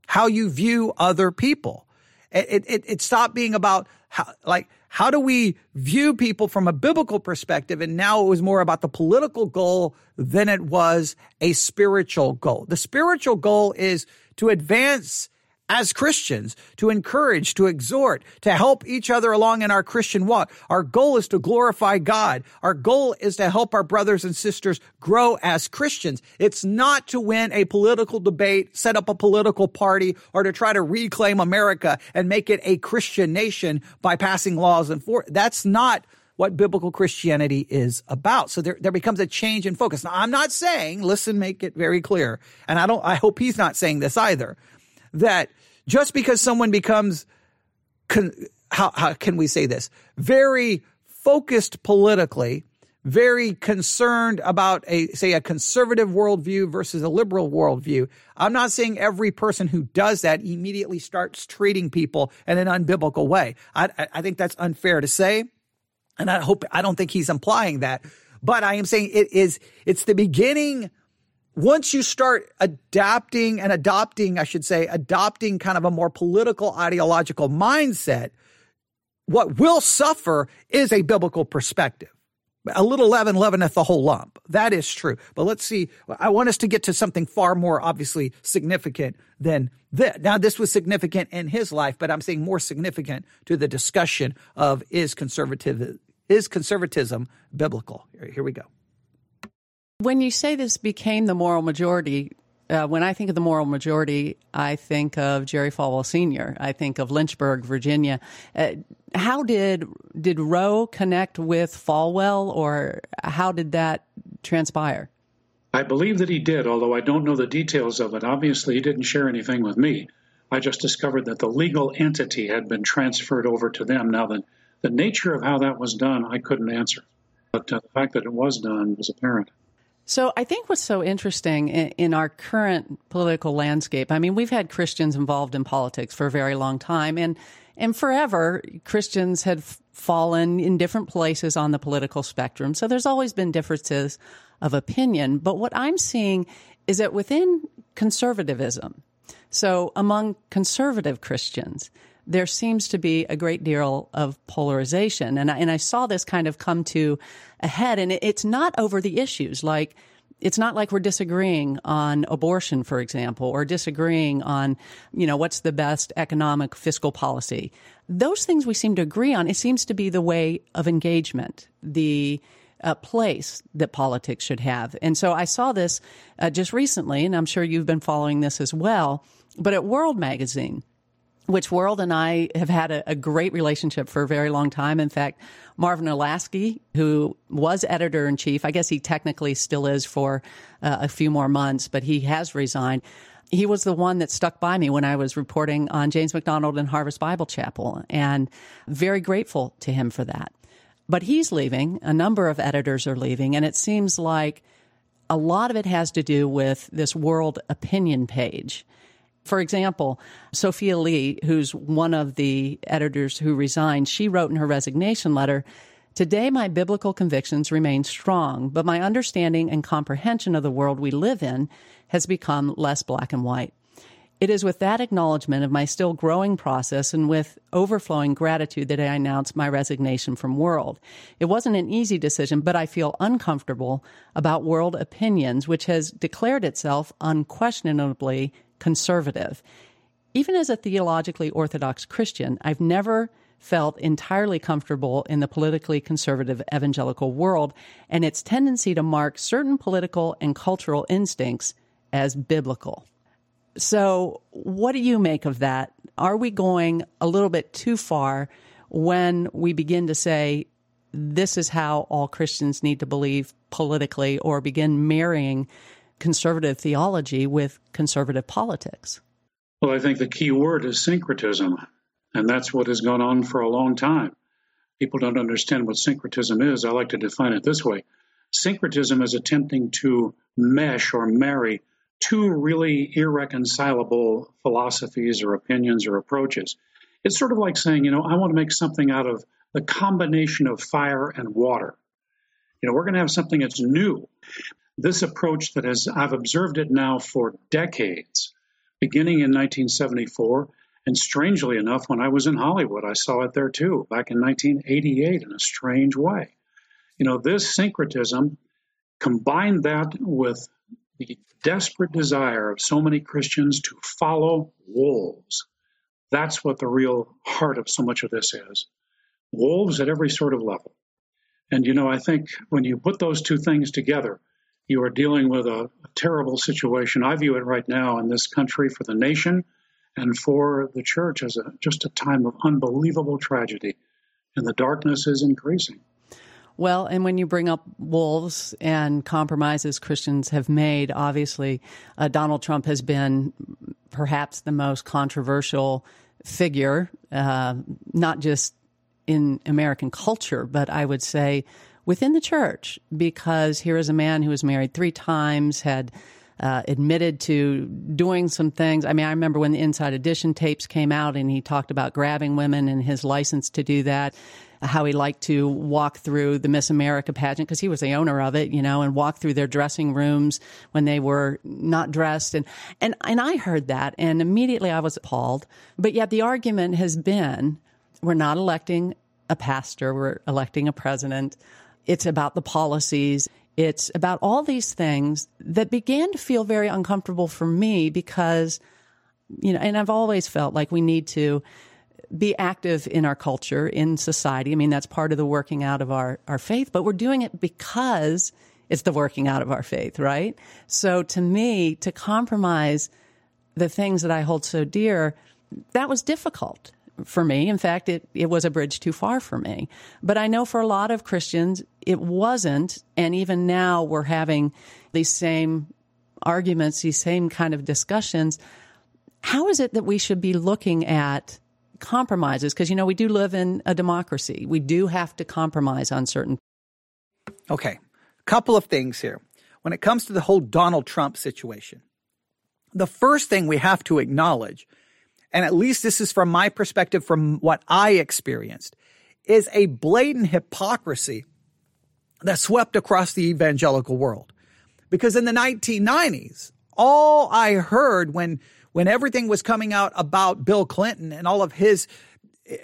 how you view other people. It, it, it stopped being about how, like, how do we view people from a biblical perspective? And now it was more about the political goal than it was a spiritual goal. The spiritual goal is to advance as Christians to encourage, to exhort, to help each other along in our Christian walk. Our goal is to glorify God. Our goal is to help our brothers and sisters grow as Christians. It's not to win a political debate, set up a political party, or to try to reclaim America and make it a Christian nation by passing laws and for that's not what biblical Christianity is about. So there, there becomes a change in focus. Now, I'm not saying, listen, make it very clear. And I don't, I hope he's not saying this either that just because someone becomes, con- how, how can we say this? Very focused politically, very concerned about a, say, a conservative worldview versus a liberal worldview. I'm not saying every person who does that immediately starts treating people in an unbiblical way. I, I think that's unfair to say. And I hope, I don't think he's implying that, but I am saying it is, it's the beginning once you start adapting and adopting, I should say, adopting kind of a more political ideological mindset, what will suffer is a biblical perspective. A little leaven leaveneth the whole lump. That is true. But let's see. I want us to get to something far more obviously significant than this. Now, this was significant in his life, but I'm saying more significant to the discussion of is conservative, is conservatism biblical? Here we go. When you say this became the moral majority, uh, when I think of the moral majority, I think of Jerry Falwell Sr. I think of Lynchburg, Virginia. Uh, how did did Roe connect with Falwell, or how did that transpire? I believe that he did, although I don't know the details of it. Obviously, he didn't share anything with me. I just discovered that the legal entity had been transferred over to them. Now, the, the nature of how that was done, I couldn't answer. But uh, the fact that it was done was apparent. So I think what's so interesting in, in, our current political landscape, I mean, we've had Christians involved in politics for a very long time and and forever Christians had fallen in different places on the political spectrum. So there's always been differences of opinion, but what I'm seeing is that within conservatism, so among conservative Christians, there seems to be a great deal of polarization. And I, and I saw this kind of come to a head and it's not over the issues like, it's not like we're disagreeing on abortion, for example, or disagreeing on, you know, what's the best economic fiscal policy. Those things we seem to agree on. It seems to be the way of engagement, the uh, place that politics should have. And so I saw this uh, just recently, and I'm sure you've been following this as well. But at World Magazine, which World and I have had a, a, great relationship for a very long time. In fact, Marvin Olasky, who was editor in chief, I guess he technically still is for uh, a few more months, but he has resigned. He was the one that stuck by me when I was reporting on James MacDonald and Harvest Bible Chapel, and very grateful to him for that. But he's leaving. A number of editors are leaving, and it seems like a lot of it has to do with this world opinion page for example, Sophia Lee, who's one of the editors who resigned, she wrote in her resignation letter, Today, my biblical convictions remain strong, but my understanding and comprehension of the world we live in has become less black and white. It is with that acknowledgement of my still growing process and with overflowing gratitude that I announce my resignation from World. It wasn't an easy decision, but I feel uncomfortable about World Opinions, which has declared itself unquestionably conservative. Even as a theologically orthodox Christian, I've never felt entirely comfortable in the politically conservative evangelical world and its tendency to mark certain political and cultural instincts as biblical. So, what do you make of that? Are we going a little bit too far when we begin to say this is how all Christians need to believe politically or begin marrying conservative theology with conservative politics? Well, I think the key word is syncretism, and that's what has gone on for a long time. People don't understand what syncretism is. I like to define it this way syncretism is attempting to mesh or marry two really irreconcilable philosophies or opinions or approaches. It's sort of like saying, you know, I want to make something out of the combination of fire and water. You know, we're going to have something that's new. This approach that has, I've observed it now for decades, beginning in 1974. And strangely enough, when I was in Hollywood, I saw it there too, back in 1988 in a strange way. You know, this syncretism, combine that with the desperate desire of so many Christians to follow wolves. That's what the real heart of so much of this is wolves at every sort of level. And, you know, I think when you put those two things together, you are dealing with a, a, terrible situation. I view it right now in this country for the nation and for the church as a, just a time of unbelievable tragedy. And the darkness is increasing. Well, and when you bring up wolves and compromises Christians have made, obviously, uh, Donald Trump has been perhaps the most controversial figure, uh, not just in American culture, but I would say within the church, because here is a man who was married three times, had uh, admitted to doing some things. I mean, I remember when the Inside Edition tapes came out and he talked about grabbing women and his license to do that, how he liked to walk through the Miss America pageant because he was the owner of it, you know, and walk through their dressing rooms when they were not dressed. And, and, and I heard that and immediately I was appalled. But yet the argument has been we're not electing a pastor, we're electing a president. It's about the policies. It's about all these things that began to feel very uncomfortable for me because, you know, and I've always felt like we need to be active in our culture, in society. I mean, that's part of the working out of our, our faith, but we're doing it because it's the working out of our faith, right? So to me, to compromise the things that I hold so dear, that was difficult for me. In fact, it, it was a bridge too far for me. But I know for a lot of Christians, it wasn't. And even now we're having these same arguments, these same kind of discussions. How is it that we should be looking at compromises? Because, you know, we do live in a democracy. We do have to compromise on certain. Okay. Couple of things here. When it comes to the whole Donald Trump situation, the first thing we have to acknowledge and at least this is from my perspective, from what I experienced, is a blatant hypocrisy that swept across the evangelical world. Because in the 1990s, all I heard when, when everything was coming out about Bill Clinton and all of his,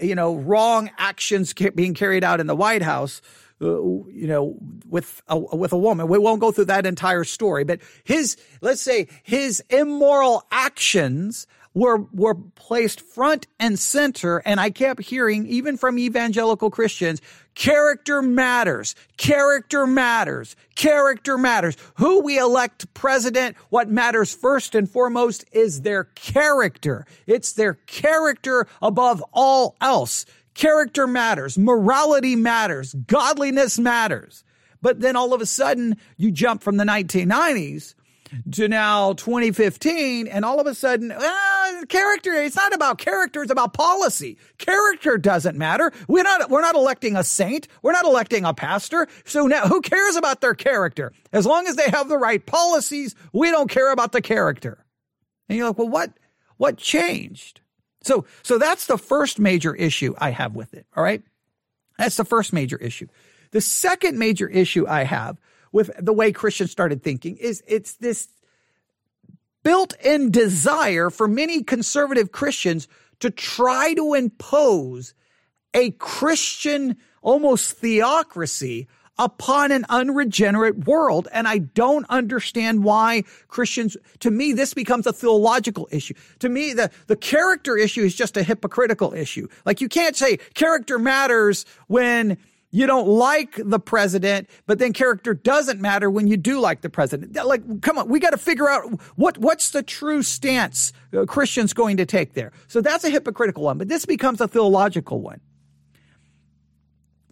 you know, wrong actions being carried out in the White House, uh, you know, with a, with a woman. We won't go through that entire story, but his, let's say his immoral actions were were placed front and center and I kept hearing even from evangelical Christians character matters character matters character matters. Who we elect president what matters first and foremost is their character. It's their character above all else. Character matters morality matters godliness matters. But then all of a sudden you jump from the 1990s to now 2015, and all of a sudden, character, it's not about character, it's about policy. Character doesn't matter. We're not, we're not electing a saint. We're not electing a pastor. So now who cares about their character? As long as they have the right policies, we don't care about the character. And you're like, well, what, what changed? So, so that's the first major issue I have with it. All right. That's the first major issue. The second major issue I have with the way Christians started thinking is it's this built in desire for many conservative Christians to try to impose a Christian almost theocracy upon an unregenerate world. And I don't understand why Christians, to me, this becomes a theological issue. To me, the, the character issue is just a hypocritical issue. Like you can't say character matters when you don't like the president, but then character doesn't matter when you do like the president. Like, come on, we got to figure out what what's the true stance uh, Christians going to take there. So that's a hypocritical one, but this becomes a theological one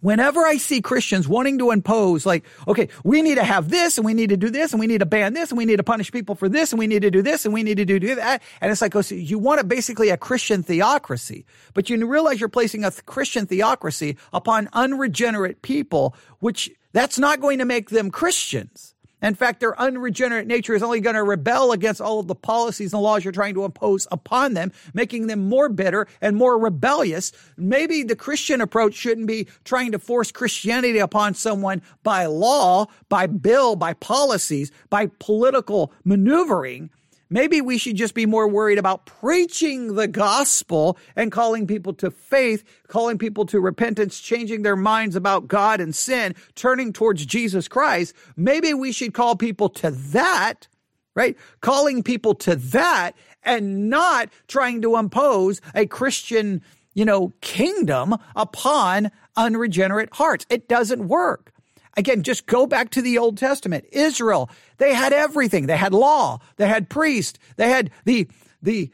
whenever I see Christians wanting to impose, like, okay, we need to have this and we need to do this and we need to ban this and we need to punish people for this and we need to do this and we need to do, do that. And it's like, oh, so you want a, basically a Christian theocracy, but you realize you're placing a Christian theocracy upon unregenerate people, which that's not going to make them Christians. In fact, their unregenerate nature is only going to rebel against all of the policies and laws you're trying to impose upon them, making them more bitter and more rebellious. Maybe the Christian approach shouldn't be trying to force Christianity upon someone by law, by bill, by policies, by political maneuvering Maybe we should just be more worried about preaching the gospel and calling people to faith, calling people to repentance, changing their minds about God and sin, turning towards Jesus Christ. Maybe we should call people to that, right? Calling people to that and not trying to impose a Christian, you know, kingdom upon unregenerate hearts. It doesn't work. Again, just go back to the Old Testament. Israel, they had everything. They had law, they had priest, they had the, the,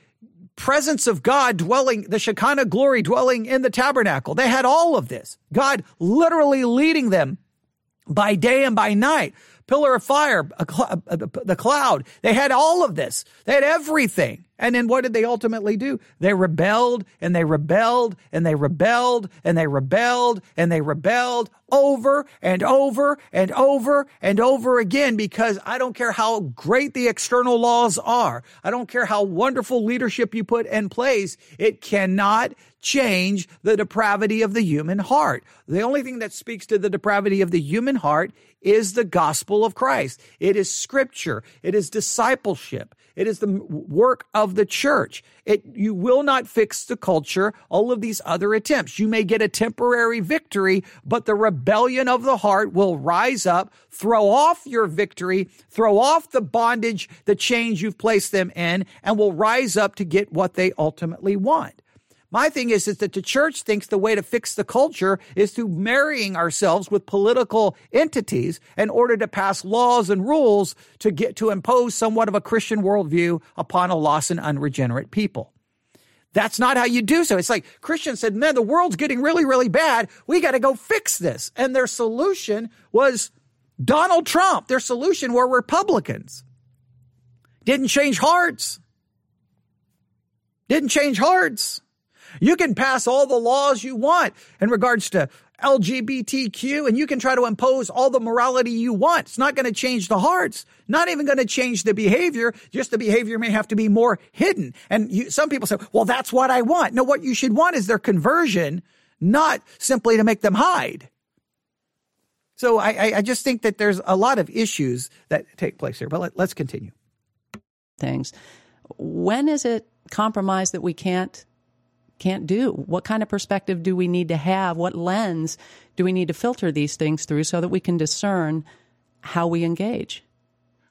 presence of God dwelling, the Shekinah glory dwelling in the tabernacle. They had all of this. God literally leading them by day and by night. Pillar of fire, cl- the cloud. They had all of this. They had everything. And then what did they ultimately do? They rebelled and they rebelled and they rebelled and they rebelled and they rebelled over and over and over and over again because I don't care how great the external laws are. I don't care how wonderful leadership you put in place. It cannot change the depravity of the human heart. The only thing that speaks to the depravity of the human heart is the gospel of Christ. It is scripture. It is discipleship. It is the work of the church. It, you will not fix the culture. All of these other attempts. You may get a temporary victory, but the rebellion of the heart will rise up, throw off your victory, throw off the bondage, the chains you've placed them in, and will rise up to get what they ultimately want. My thing is, is that the church thinks the way to fix the culture is through marrying ourselves with political entities in order to pass laws and rules to get to impose somewhat of a Christian worldview upon a lost and unregenerate people. That's not how you do so. It's like Christians said, man, the world's getting really, really bad. We got to go fix this. And their solution was Donald Trump. Their solution were Republicans. Didn't change hearts. Didn't change hearts. You can pass all the laws you want in regards to LGBTQ and you can try to impose all the morality you want. It's not going to change the hearts, not even going to change the behavior. Just the behavior may have to be more hidden. And you, some people say, well, that's what I want. No, what you should want is their conversion, not simply to make them hide. So I, I just think that there's a lot of issues that take place here, but let, let's continue. Things. When is it compromise that we can't can't do? What kind of perspective do we need to have? What lens do we need to filter these things through so that we can discern how we engage?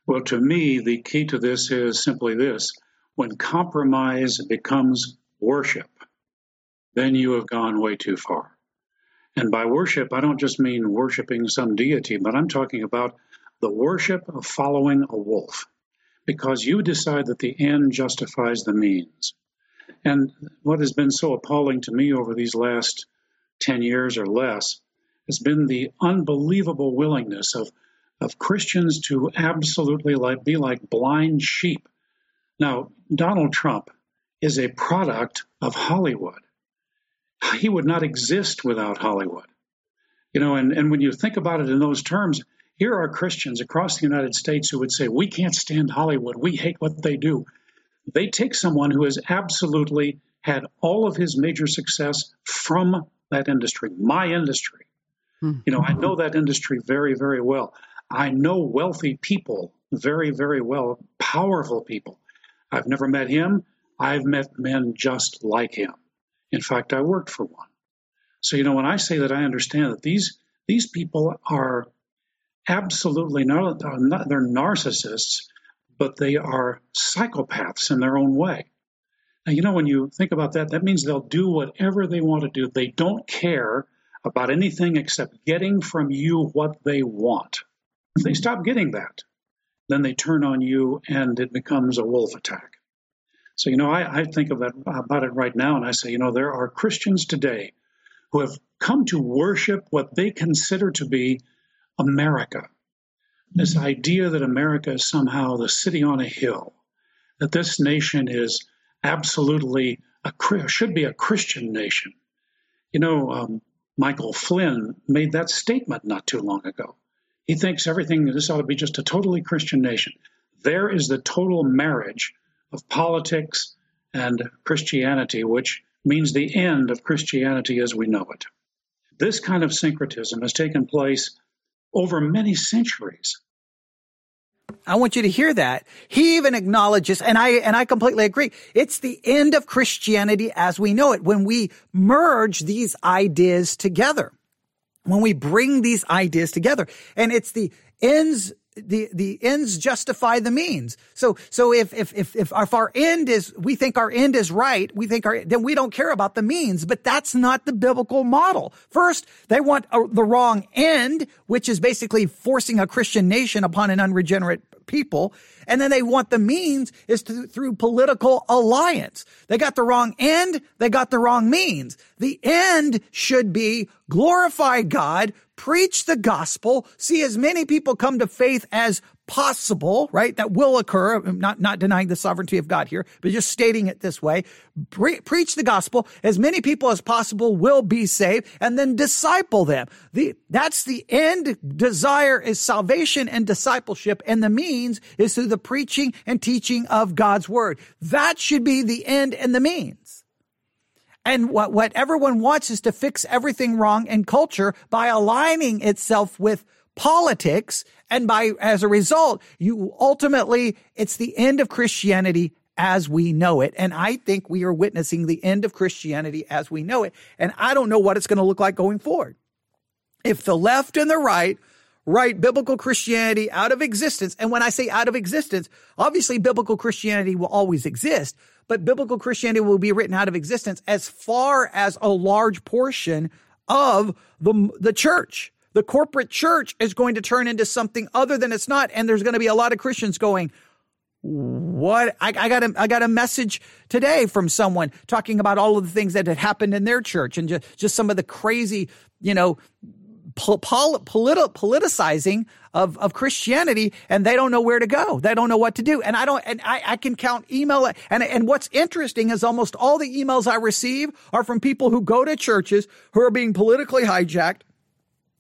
Well, to me, the key to this is simply this when compromise becomes worship, then you have gone way too far. And by worship, I don't just mean worshiping some deity, but I'm talking about the worship of following a wolf, because you decide that the end justifies the means. And what has been so appalling to me over these last 10 years or less has been the unbelievable willingness of, of Christians to absolutely like, be like blind sheep. Now, Donald Trump is a product of Hollywood. He would not exist without Hollywood. You know, and, and when you think about it in those terms, here are Christians across the United States who would say, We can't stand Hollywood. We hate what they do. They take someone who has absolutely had all of his major success from that industry, my industry. Mm-hmm. You know, I know that industry very, very well. I know wealthy people very, very well, powerful people. I've never met him. I've met men just like him. In fact, I worked for one. So, you know, when I say that I understand that these these people are absolutely not, they're narcissists, but they are psychopaths in their own way. Now, you know, when you think about that, that means they'll do whatever they want to do. They don't care about anything except getting from you what they want. If they stop getting that, then they turn on you and it becomes a wolf attack. So, you know, I, I think of it, about it right now and I say, you know, there are Christians today who have come to worship what they consider to be America. This idea that America is somehow the city on a hill, that this nation is absolutely a should be a Christian nation. You know, um, Michael Flynn made that statement not too long ago. He thinks everything this ought to be just a totally Christian nation. There is the total marriage of politics and Christianity, which means the end of Christianity as we know it. This kind of syncretism has taken place over many centuries. I want you to hear that. He even acknowledges, and I, and I completely agree. It's the end of Christianity as we know it when we merge these ideas together. When we bring these ideas together and it's the ends the the ends justify the means. So so if if if if our end is we think our end is right, we think our then we don't care about the means. But that's not the biblical model. First, they want a, the wrong end, which is basically forcing a Christian nation upon an unregenerate people. And then they want the means is to, through political alliance. They got the wrong end. They got the wrong means. The end should be glorify God, preach the gospel, see as many people come to faith as possible, right? That will occur. I'm not, not denying the sovereignty of God here, but just stating it this way. Pre- preach the gospel. As many people as possible will be saved and then disciple them. The, that's the end desire is salvation and discipleship. And the means is through the preaching and teaching of God's word. That should be the end and the means. And what, what everyone wants is to fix everything wrong in culture by aligning itself with politics. And by, as a result, you ultimately, it's the end of Christianity as we know it. And I think we are witnessing the end of Christianity as we know it. And I don't know what it's going to look like going forward. If the left and the right write biblical Christianity out of existence, and when I say out of existence, obviously biblical Christianity will always exist, but biblical Christianity will be written out of existence as far as a large portion of the, the church. The corporate church is going to turn into something other than it's not. And there's going to be a lot of Christians going, what I, I, got a I got a message today from someone talking about all of the things that had happened in their church and just, just some of the crazy, you know, pol- politi- politicizing of, of Christianity and they don't know where to go. They don't know what to do. And I don't, and I, I can count email. And, and what's interesting is almost all the emails I receive are from people who go to churches who are being politically hijacked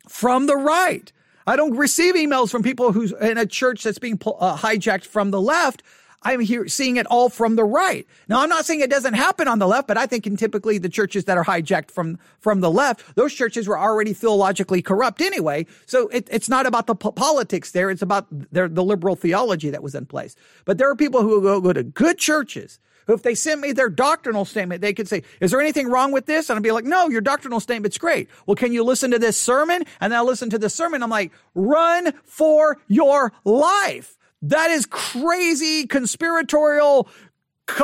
from the right. I don't receive emails from people who's in a church that's being uh, hijacked from the left. I'm here seeing it all from the right. Now, I'm not saying it doesn't happen on the left, but I think in typically the churches that are hijacked from, from the left, those churches were already theologically corrupt anyway. So it, it's not about the po- politics there. It's about their, the liberal theology that was in place. But there are people who go, go to good churches who, if they sent me their doctrinal statement, they could say, is there anything wrong with this? And I'd be like, no, your doctrinal statement's great. Well, can you listen to this sermon? And then I'll listen to the sermon. I'm like, run for your life. That is crazy conspiratorial,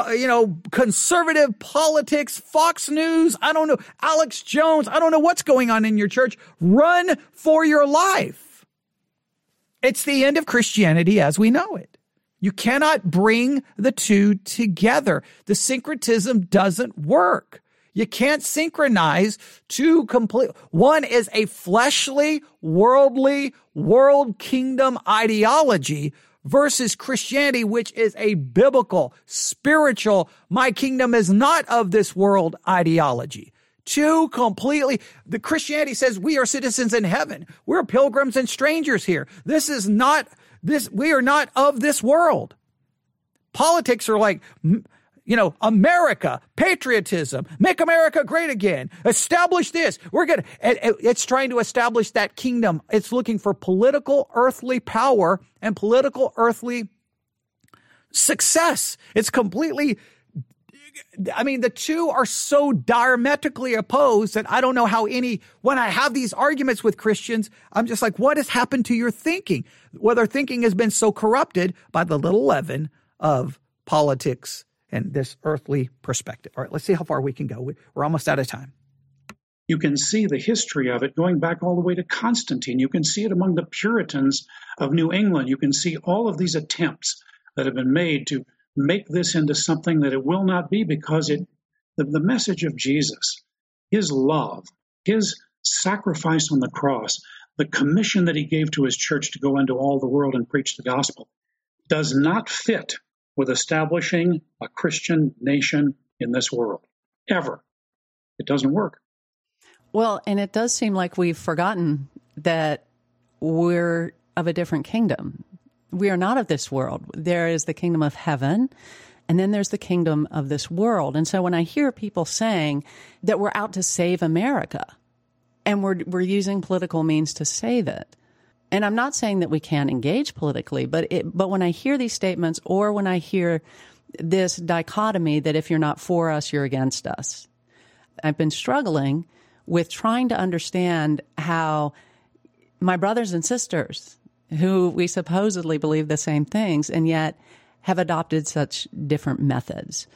you know, conservative politics, Fox News. I don't know. Alex Jones. I don't know what's going on in your church. Run for your life. It's the end of Christianity as we know it. You cannot bring the two together. The syncretism doesn't work. You can't synchronize two complete. One is a fleshly, worldly, world kingdom ideology versus Christianity, which is a biblical, spiritual, my kingdom is not of this world ideology. Two completely, the Christianity says we are citizens in heaven. We're pilgrims and strangers here. This is not, this, we are not of this world. Politics are like, you know, America, patriotism, make America great again, establish this. We're going to, it's trying to establish that kingdom. It's looking for political earthly power and political earthly success. It's completely I mean, the two are so diametrically opposed that I don't know how any, when I have these arguments with Christians, I'm just like, what has happened to your thinking? Whether thinking has been so corrupted by the little leaven of politics and this earthly perspective. All right, let's see how far we can go. We're almost out of time. You can see the history of it going back all the way to Constantine. You can see it among the Puritans of New England. You can see all of these attempts that have been made to make this into something that it will not be because it the, the message of Jesus, his love, his sacrifice on the cross, the commission that he gave to his church to go into all the world and preach the gospel, does not fit with establishing a Christian nation in this world. Ever. It doesn't work. Well, and it does seem like we've forgotten that we're of a different kingdom we are not of this world. There is the kingdom of heaven, and then there's the kingdom of this world. And so when I hear people saying that we're out to save America and we're, we're using political means to save it, and I'm not saying that we can't engage politically, but it, but when I hear these statements or when I hear this dichotomy that if you're not for us, you're against us, I've been struggling with trying to understand how my brothers and sisters who we supposedly believe the same things and yet have adopted such different methods.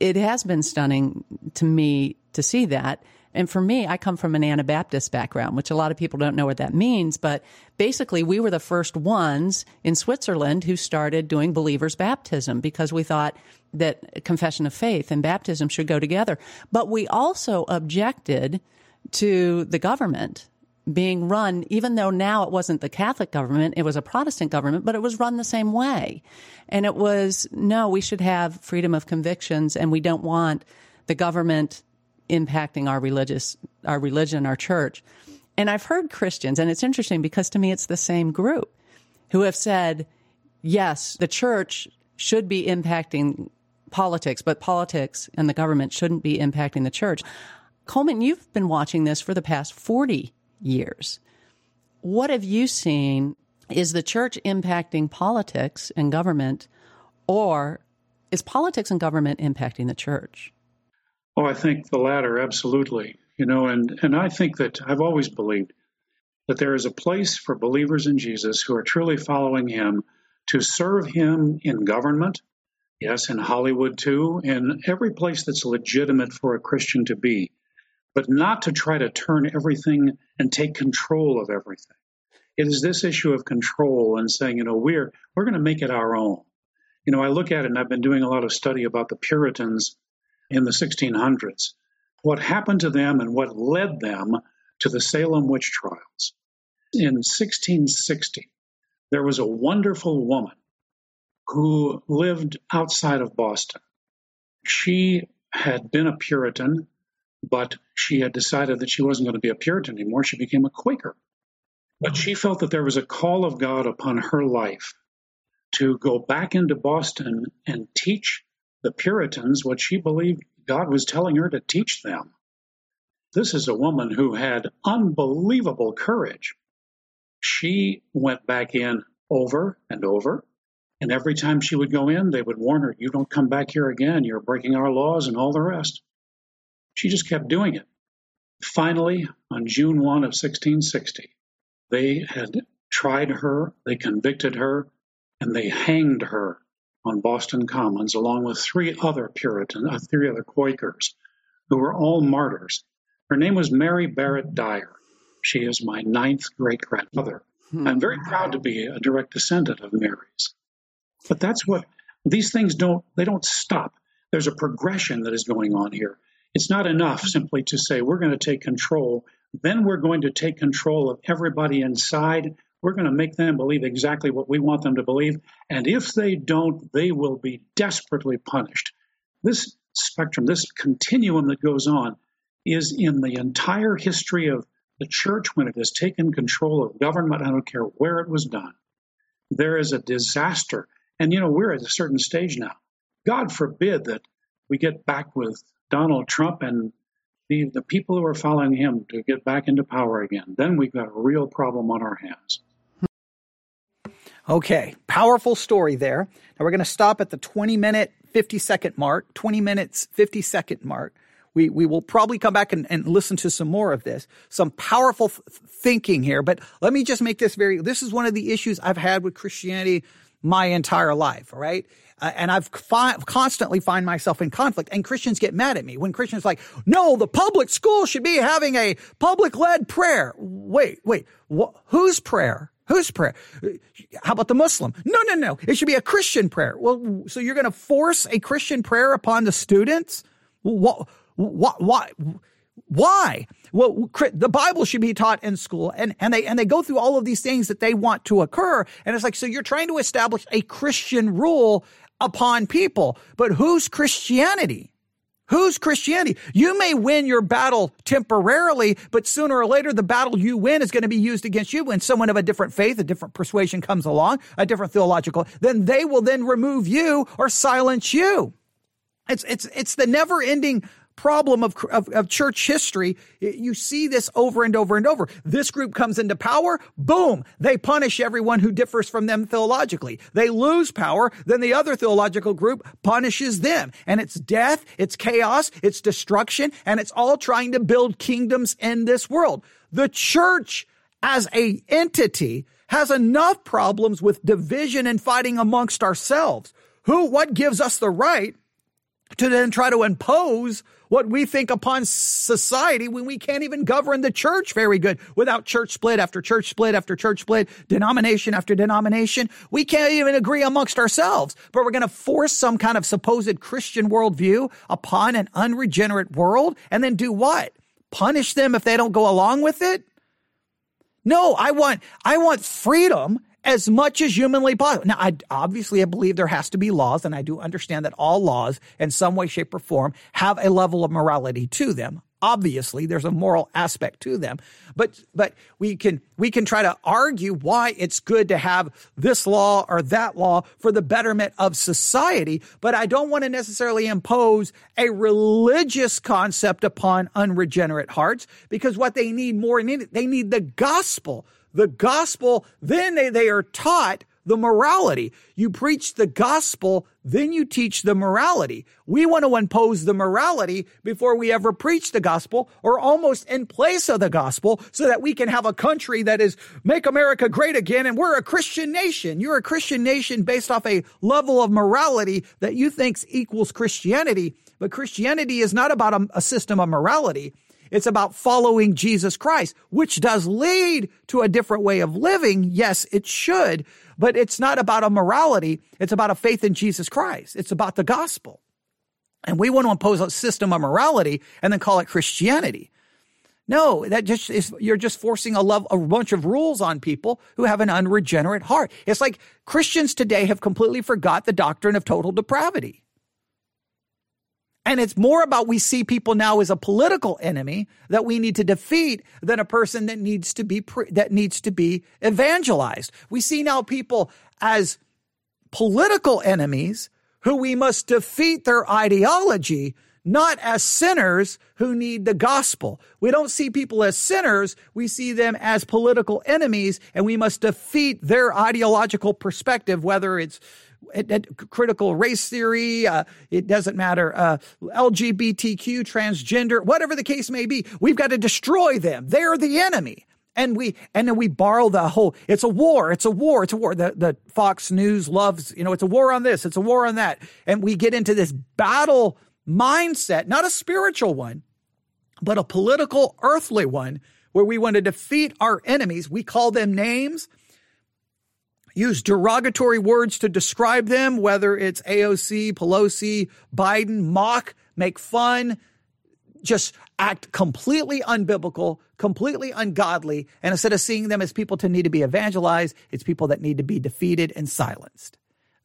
It has been stunning to me to see that. And for me, I come from an Anabaptist background, which a lot of people don't know what that means. But basically, we were the first ones in Switzerland who started doing believers' baptism because we thought that confession of faith and baptism should go together. But we also objected to the government being run, even though now it wasn't the Catholic government, it was a Protestant government, but it was run the same way. And it was, no, we should have freedom of convictions and we don't want the government impacting our religious, our religion, our church. And I've heard Christians, and it's interesting because to me it's the same group who have said, yes, the church should be impacting politics, but politics and the government shouldn't be impacting the church. Conlan, you've been watching this for the past 40 years. What have you seen? Is the church impacting politics and government, or is politics and government impacting the church? Oh, I think the latter, absolutely. You know, and, and I think that I've always believed that there is a place for believers in Jesus who are truly following him to serve him in government, yes, in Hollywood too, in every place that's legitimate for a Christian to be but not to try to turn everything and take control of everything. It is this issue of control and saying, you know, we're we're going to make it our own. You know, I look at it and I've been doing a lot of study about the Puritans in the 1600s. What happened to them and what led them to the Salem witch trials. In 1660, there was a wonderful woman who lived outside of Boston. She had been a Puritan but she had decided that she wasn't going to be a Puritan anymore. She became a Quaker. But she felt that there was a call of God upon her life to go back into Boston and teach the Puritans what she believed God was telling her to teach them. This is a woman who had unbelievable courage. She went back in over and over, and every time she would go in, they would warn her, You don't come back here again. You're breaking our laws and all the rest. She just kept doing it. Finally, on June 1 of 1660, they had tried her, they convicted her, and they hanged her on Boston Commons along with three other Puritan, uh, three other Quakers, who were all martyrs. Her name was Mary Barrett Dyer. She is my ninth great grandmother. Hmm. I'm very proud to be a direct descendant of Mary's. But that's what these things don't they don't stop. There's a progression that is going on here. It's not enough simply to say we're going to take control. Then we're going to take control of everybody inside. We're going to make them believe exactly what we want them to believe. And if they don't, they will be desperately punished. This spectrum, this continuum that goes on, is in the entire history of the church when it has taken control of government. I don't care where it was done. There is a disaster. And, you know, we're at a certain stage now. God forbid that we get back with Donald Trump and the, the people who are following him to get back into power again, then we've got a real problem on our hands. Okay, powerful story there. Now we're going to stop at the 20 minute 50 second mark, 20 minutes, 50 second mark. We, we will probably come back and, and listen to some more of this, some powerful th- thinking here. But let me just make this very, this is one of the issues I've had with Christianity my entire life. All right. Uh, and I've fi- constantly find myself in conflict and Christians get mad at me when Christians like, no, the public school should be having a public led prayer. Wait, wait, wh- whose prayer? Whose prayer? How about the Muslim? No, no, no. It should be a Christian prayer. Well, so you're going to force a Christian prayer upon the students? What, what, why? Why? Well, the Bible should be taught in school and, and they, and they go through all of these things that they want to occur. And it's like, so you're trying to establish a Christian rule upon people, but whose Christianity? Whose Christianity? You may win your battle temporarily, but sooner or later, the battle you win is going to be used against you when someone of a different faith, a different persuasion comes along, a different theological, then they will then remove you or silence you. It's, it's, it's the never ending problem of, of, of, church history. You see this over and over and over. This group comes into power, boom, they punish everyone who differs from them theologically. They lose power, then the other theological group punishes them. And it's death, it's chaos, it's destruction, and it's all trying to build kingdoms in this world. The church as a entity has enough problems with division and fighting amongst ourselves. Who, what gives us the right to then try to impose what we think upon society when we can't even govern the church very good without church split after church split after church split, denomination after denomination. We can't even agree amongst ourselves, but we're going to force some kind of supposed Christian worldview upon an unregenerate world and then do what? Punish them if they don't go along with it? No, I want, I want freedom as much as humanly possible. Now, I obviously I believe there has to be laws, and I do understand that all laws, in some way, shape, or form, have a level of morality to them. Obviously, there's a moral aspect to them, but but we can we can try to argue why it's good to have this law or that law for the betterment of society. But I don't want to necessarily impose a religious concept upon unregenerate hearts because what they need more than they need the gospel the gospel, then they, they are taught the morality. You preach the gospel, then you teach the morality. We want to impose the morality before we ever preach the gospel or almost in place of the gospel so that we can have a country that is make America great again and we're a Christian nation. You're a Christian nation based off a level of morality that you think equals Christianity. But Christianity is not about a, a system of morality. It's about following Jesus Christ, which does lead to a different way of living. Yes, it should, but it's not about a morality. It's about a faith in Jesus Christ. It's about the gospel. And we want to impose a system of morality and then call it Christianity. No, that just is, you're just forcing a love, a bunch of rules on people who have an unregenerate heart. It's like Christians today have completely forgot the doctrine of total depravity. And it's more about we see people now as a political enemy that we need to defeat than a person that needs to be pre- that needs to be evangelized. We see now people as political enemies who we must defeat their ideology, not as sinners who need the gospel. We don't see people as sinners. We see them as political enemies and we must defeat their ideological perspective, whether it's critical race theory. Uh, it doesn't matter. Uh, LGBTQ, transgender, whatever the case may be. We've got to destroy them. They're the enemy. And we, and then we borrow the whole, it's a war, it's a war, it's a war. The, the Fox News loves, you know, it's a war on this, it's a war on that. And we get into this battle mindset, not a spiritual one, but a political, earthly one, where we want to defeat our enemies. We call them names use derogatory words to describe them, whether it's AOC, Pelosi, Biden, mock, make fun, just act completely unbiblical, completely ungodly. And instead of seeing them as people to need to be evangelized, it's people that need to be defeated and silenced.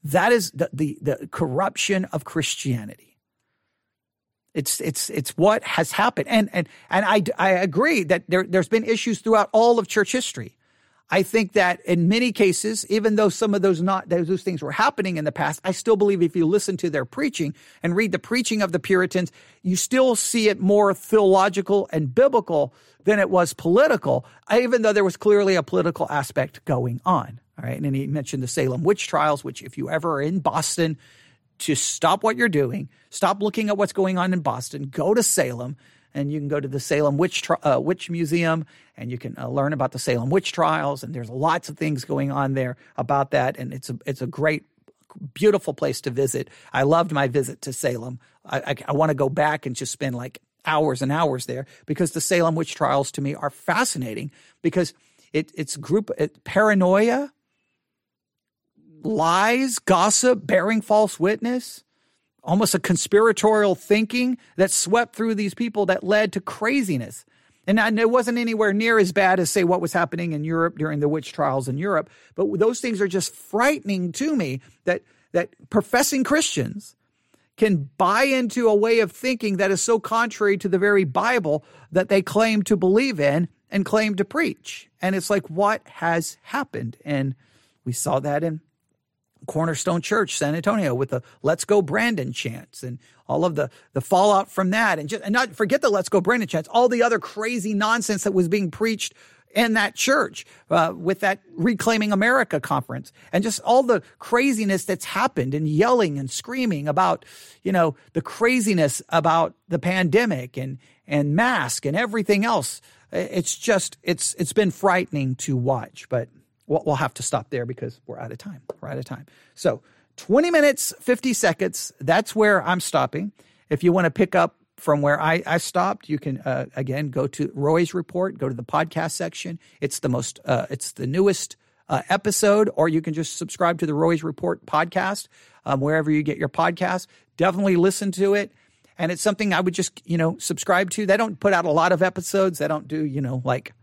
That is the, the, the corruption of Christianity. It's, it's, it's what has happened. And, and, and I, I agree that there, there's been issues throughout all of church history. I think that in many cases, even though some of those not those things were happening in the past, I still believe if you listen to their preaching and read the preaching of the Puritans, you still see it more theological and biblical than it was political, even though there was clearly a political aspect going on. All right. And then he mentioned the Salem witch trials, which if you ever are in Boston, to stop what you're doing, stop looking at what's going on in Boston, go to Salem, and you can go to the Salem Witch, uh, Witch Museum and you can uh, learn about the Salem witch trials. And there's lots of things going on there about that. And it's a, it's a great, beautiful place to visit. I loved my visit to Salem. I, I, I want to go back and just spend like hours and hours there because the Salem witch trials to me are fascinating because it, it's group it, paranoia, lies, gossip, bearing false witness, almost a conspiratorial thinking that swept through these people that led to craziness. And, it wasn't anywhere near as bad as, say, what was happening in Europe during the witch trials in Europe. But those things are just frightening to me that, that professing Christians can buy into a way of thinking that is so contrary to the very Bible that they claim to believe in and claim to preach. And it's like, what has happened? And we saw that in Cornerstone Church, San Antonio, with the "Let's Go Brandon" chants and all of the the fallout from that, and just and not forget the "Let's Go Brandon" chants, all the other crazy nonsense that was being preached in that church uh, with that Reclaiming America conference, and just all the craziness that's happened, and yelling and screaming about, you know, the craziness about the pandemic and and mask and everything else. It's just it's it's been frightening to watch, but we'll, we'll have to stop there because we're out of time. We're out of time. So 20 minutes, 50 seconds. That's where I'm stopping. If you want to pick up from where I, I stopped, you can uh, again go to Roys report, go to the podcast section. It's the most, uh, it's the newest uh, episode, or you can just subscribe to the Roys Report podcast um, wherever you get your podcast. Definitely listen to it, and it's something I would just you know subscribe to. They don't put out a lot of episodes. They don't do you know like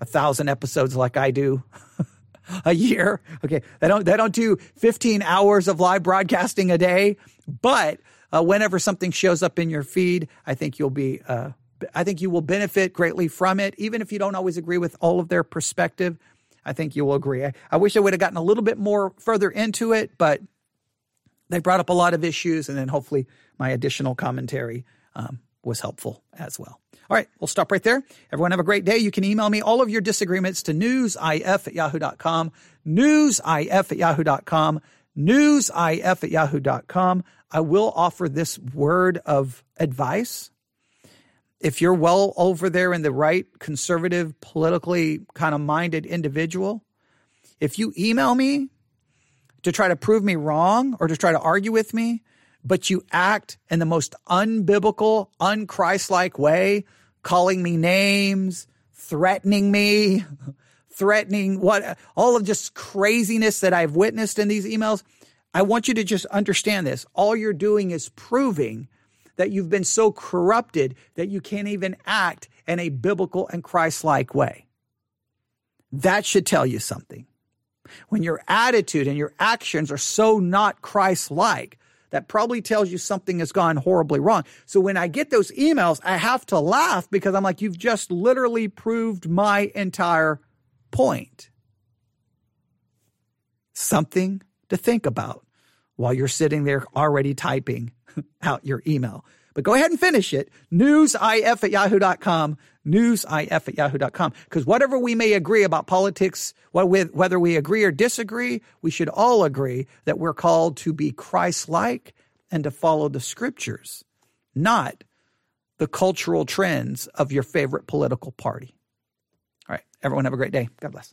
a thousand episodes like I do. a year. Okay, they don't they don't do 15 hours of live broadcasting a day, but uh, whenever something shows up in your feed, I think you'll be uh, I think you will benefit greatly from it, even if you don't always agree with all of their perspective. I think you will agree. I, I wish I would have gotten a little bit more further into it, but they brought up a lot of issues, and then hopefully my additional commentary um, was helpful as well. All right, we'll stop right there. Everyone have a great day. You can email me all of your disagreements to newsif at yahoo.com, newsif at yahoo.com, newsif at yahoo.com. I will offer this word of advice. If you're well over there in the right, conservative, politically kind of minded individual, if you email me to try to prove me wrong or to try to argue with me, but you act in the most unbiblical, unchristlike way, calling me names, threatening me, threatening what all of just craziness that I've witnessed in these emails. I want you to just understand this. All you're doing is proving that you've been so corrupted that you can't even act in a biblical and Christ-like way. That should tell you something. When your attitude and your actions are so not Christ-like, that probably tells you something has gone horribly wrong. So when I get those emails, I have to laugh because I'm like, you've just literally proved my entire point. Something to think about while you're sitting there already typing out your email. But go ahead and finish it. Newsif at yahoo.com. Newsif at yahoo.com. Because whatever we may agree about politics, whether we agree or disagree, we should all agree that we're called to be Christ like and to follow the scriptures, not the cultural trends of your favorite political party. All right. Everyone have a great day. God bless.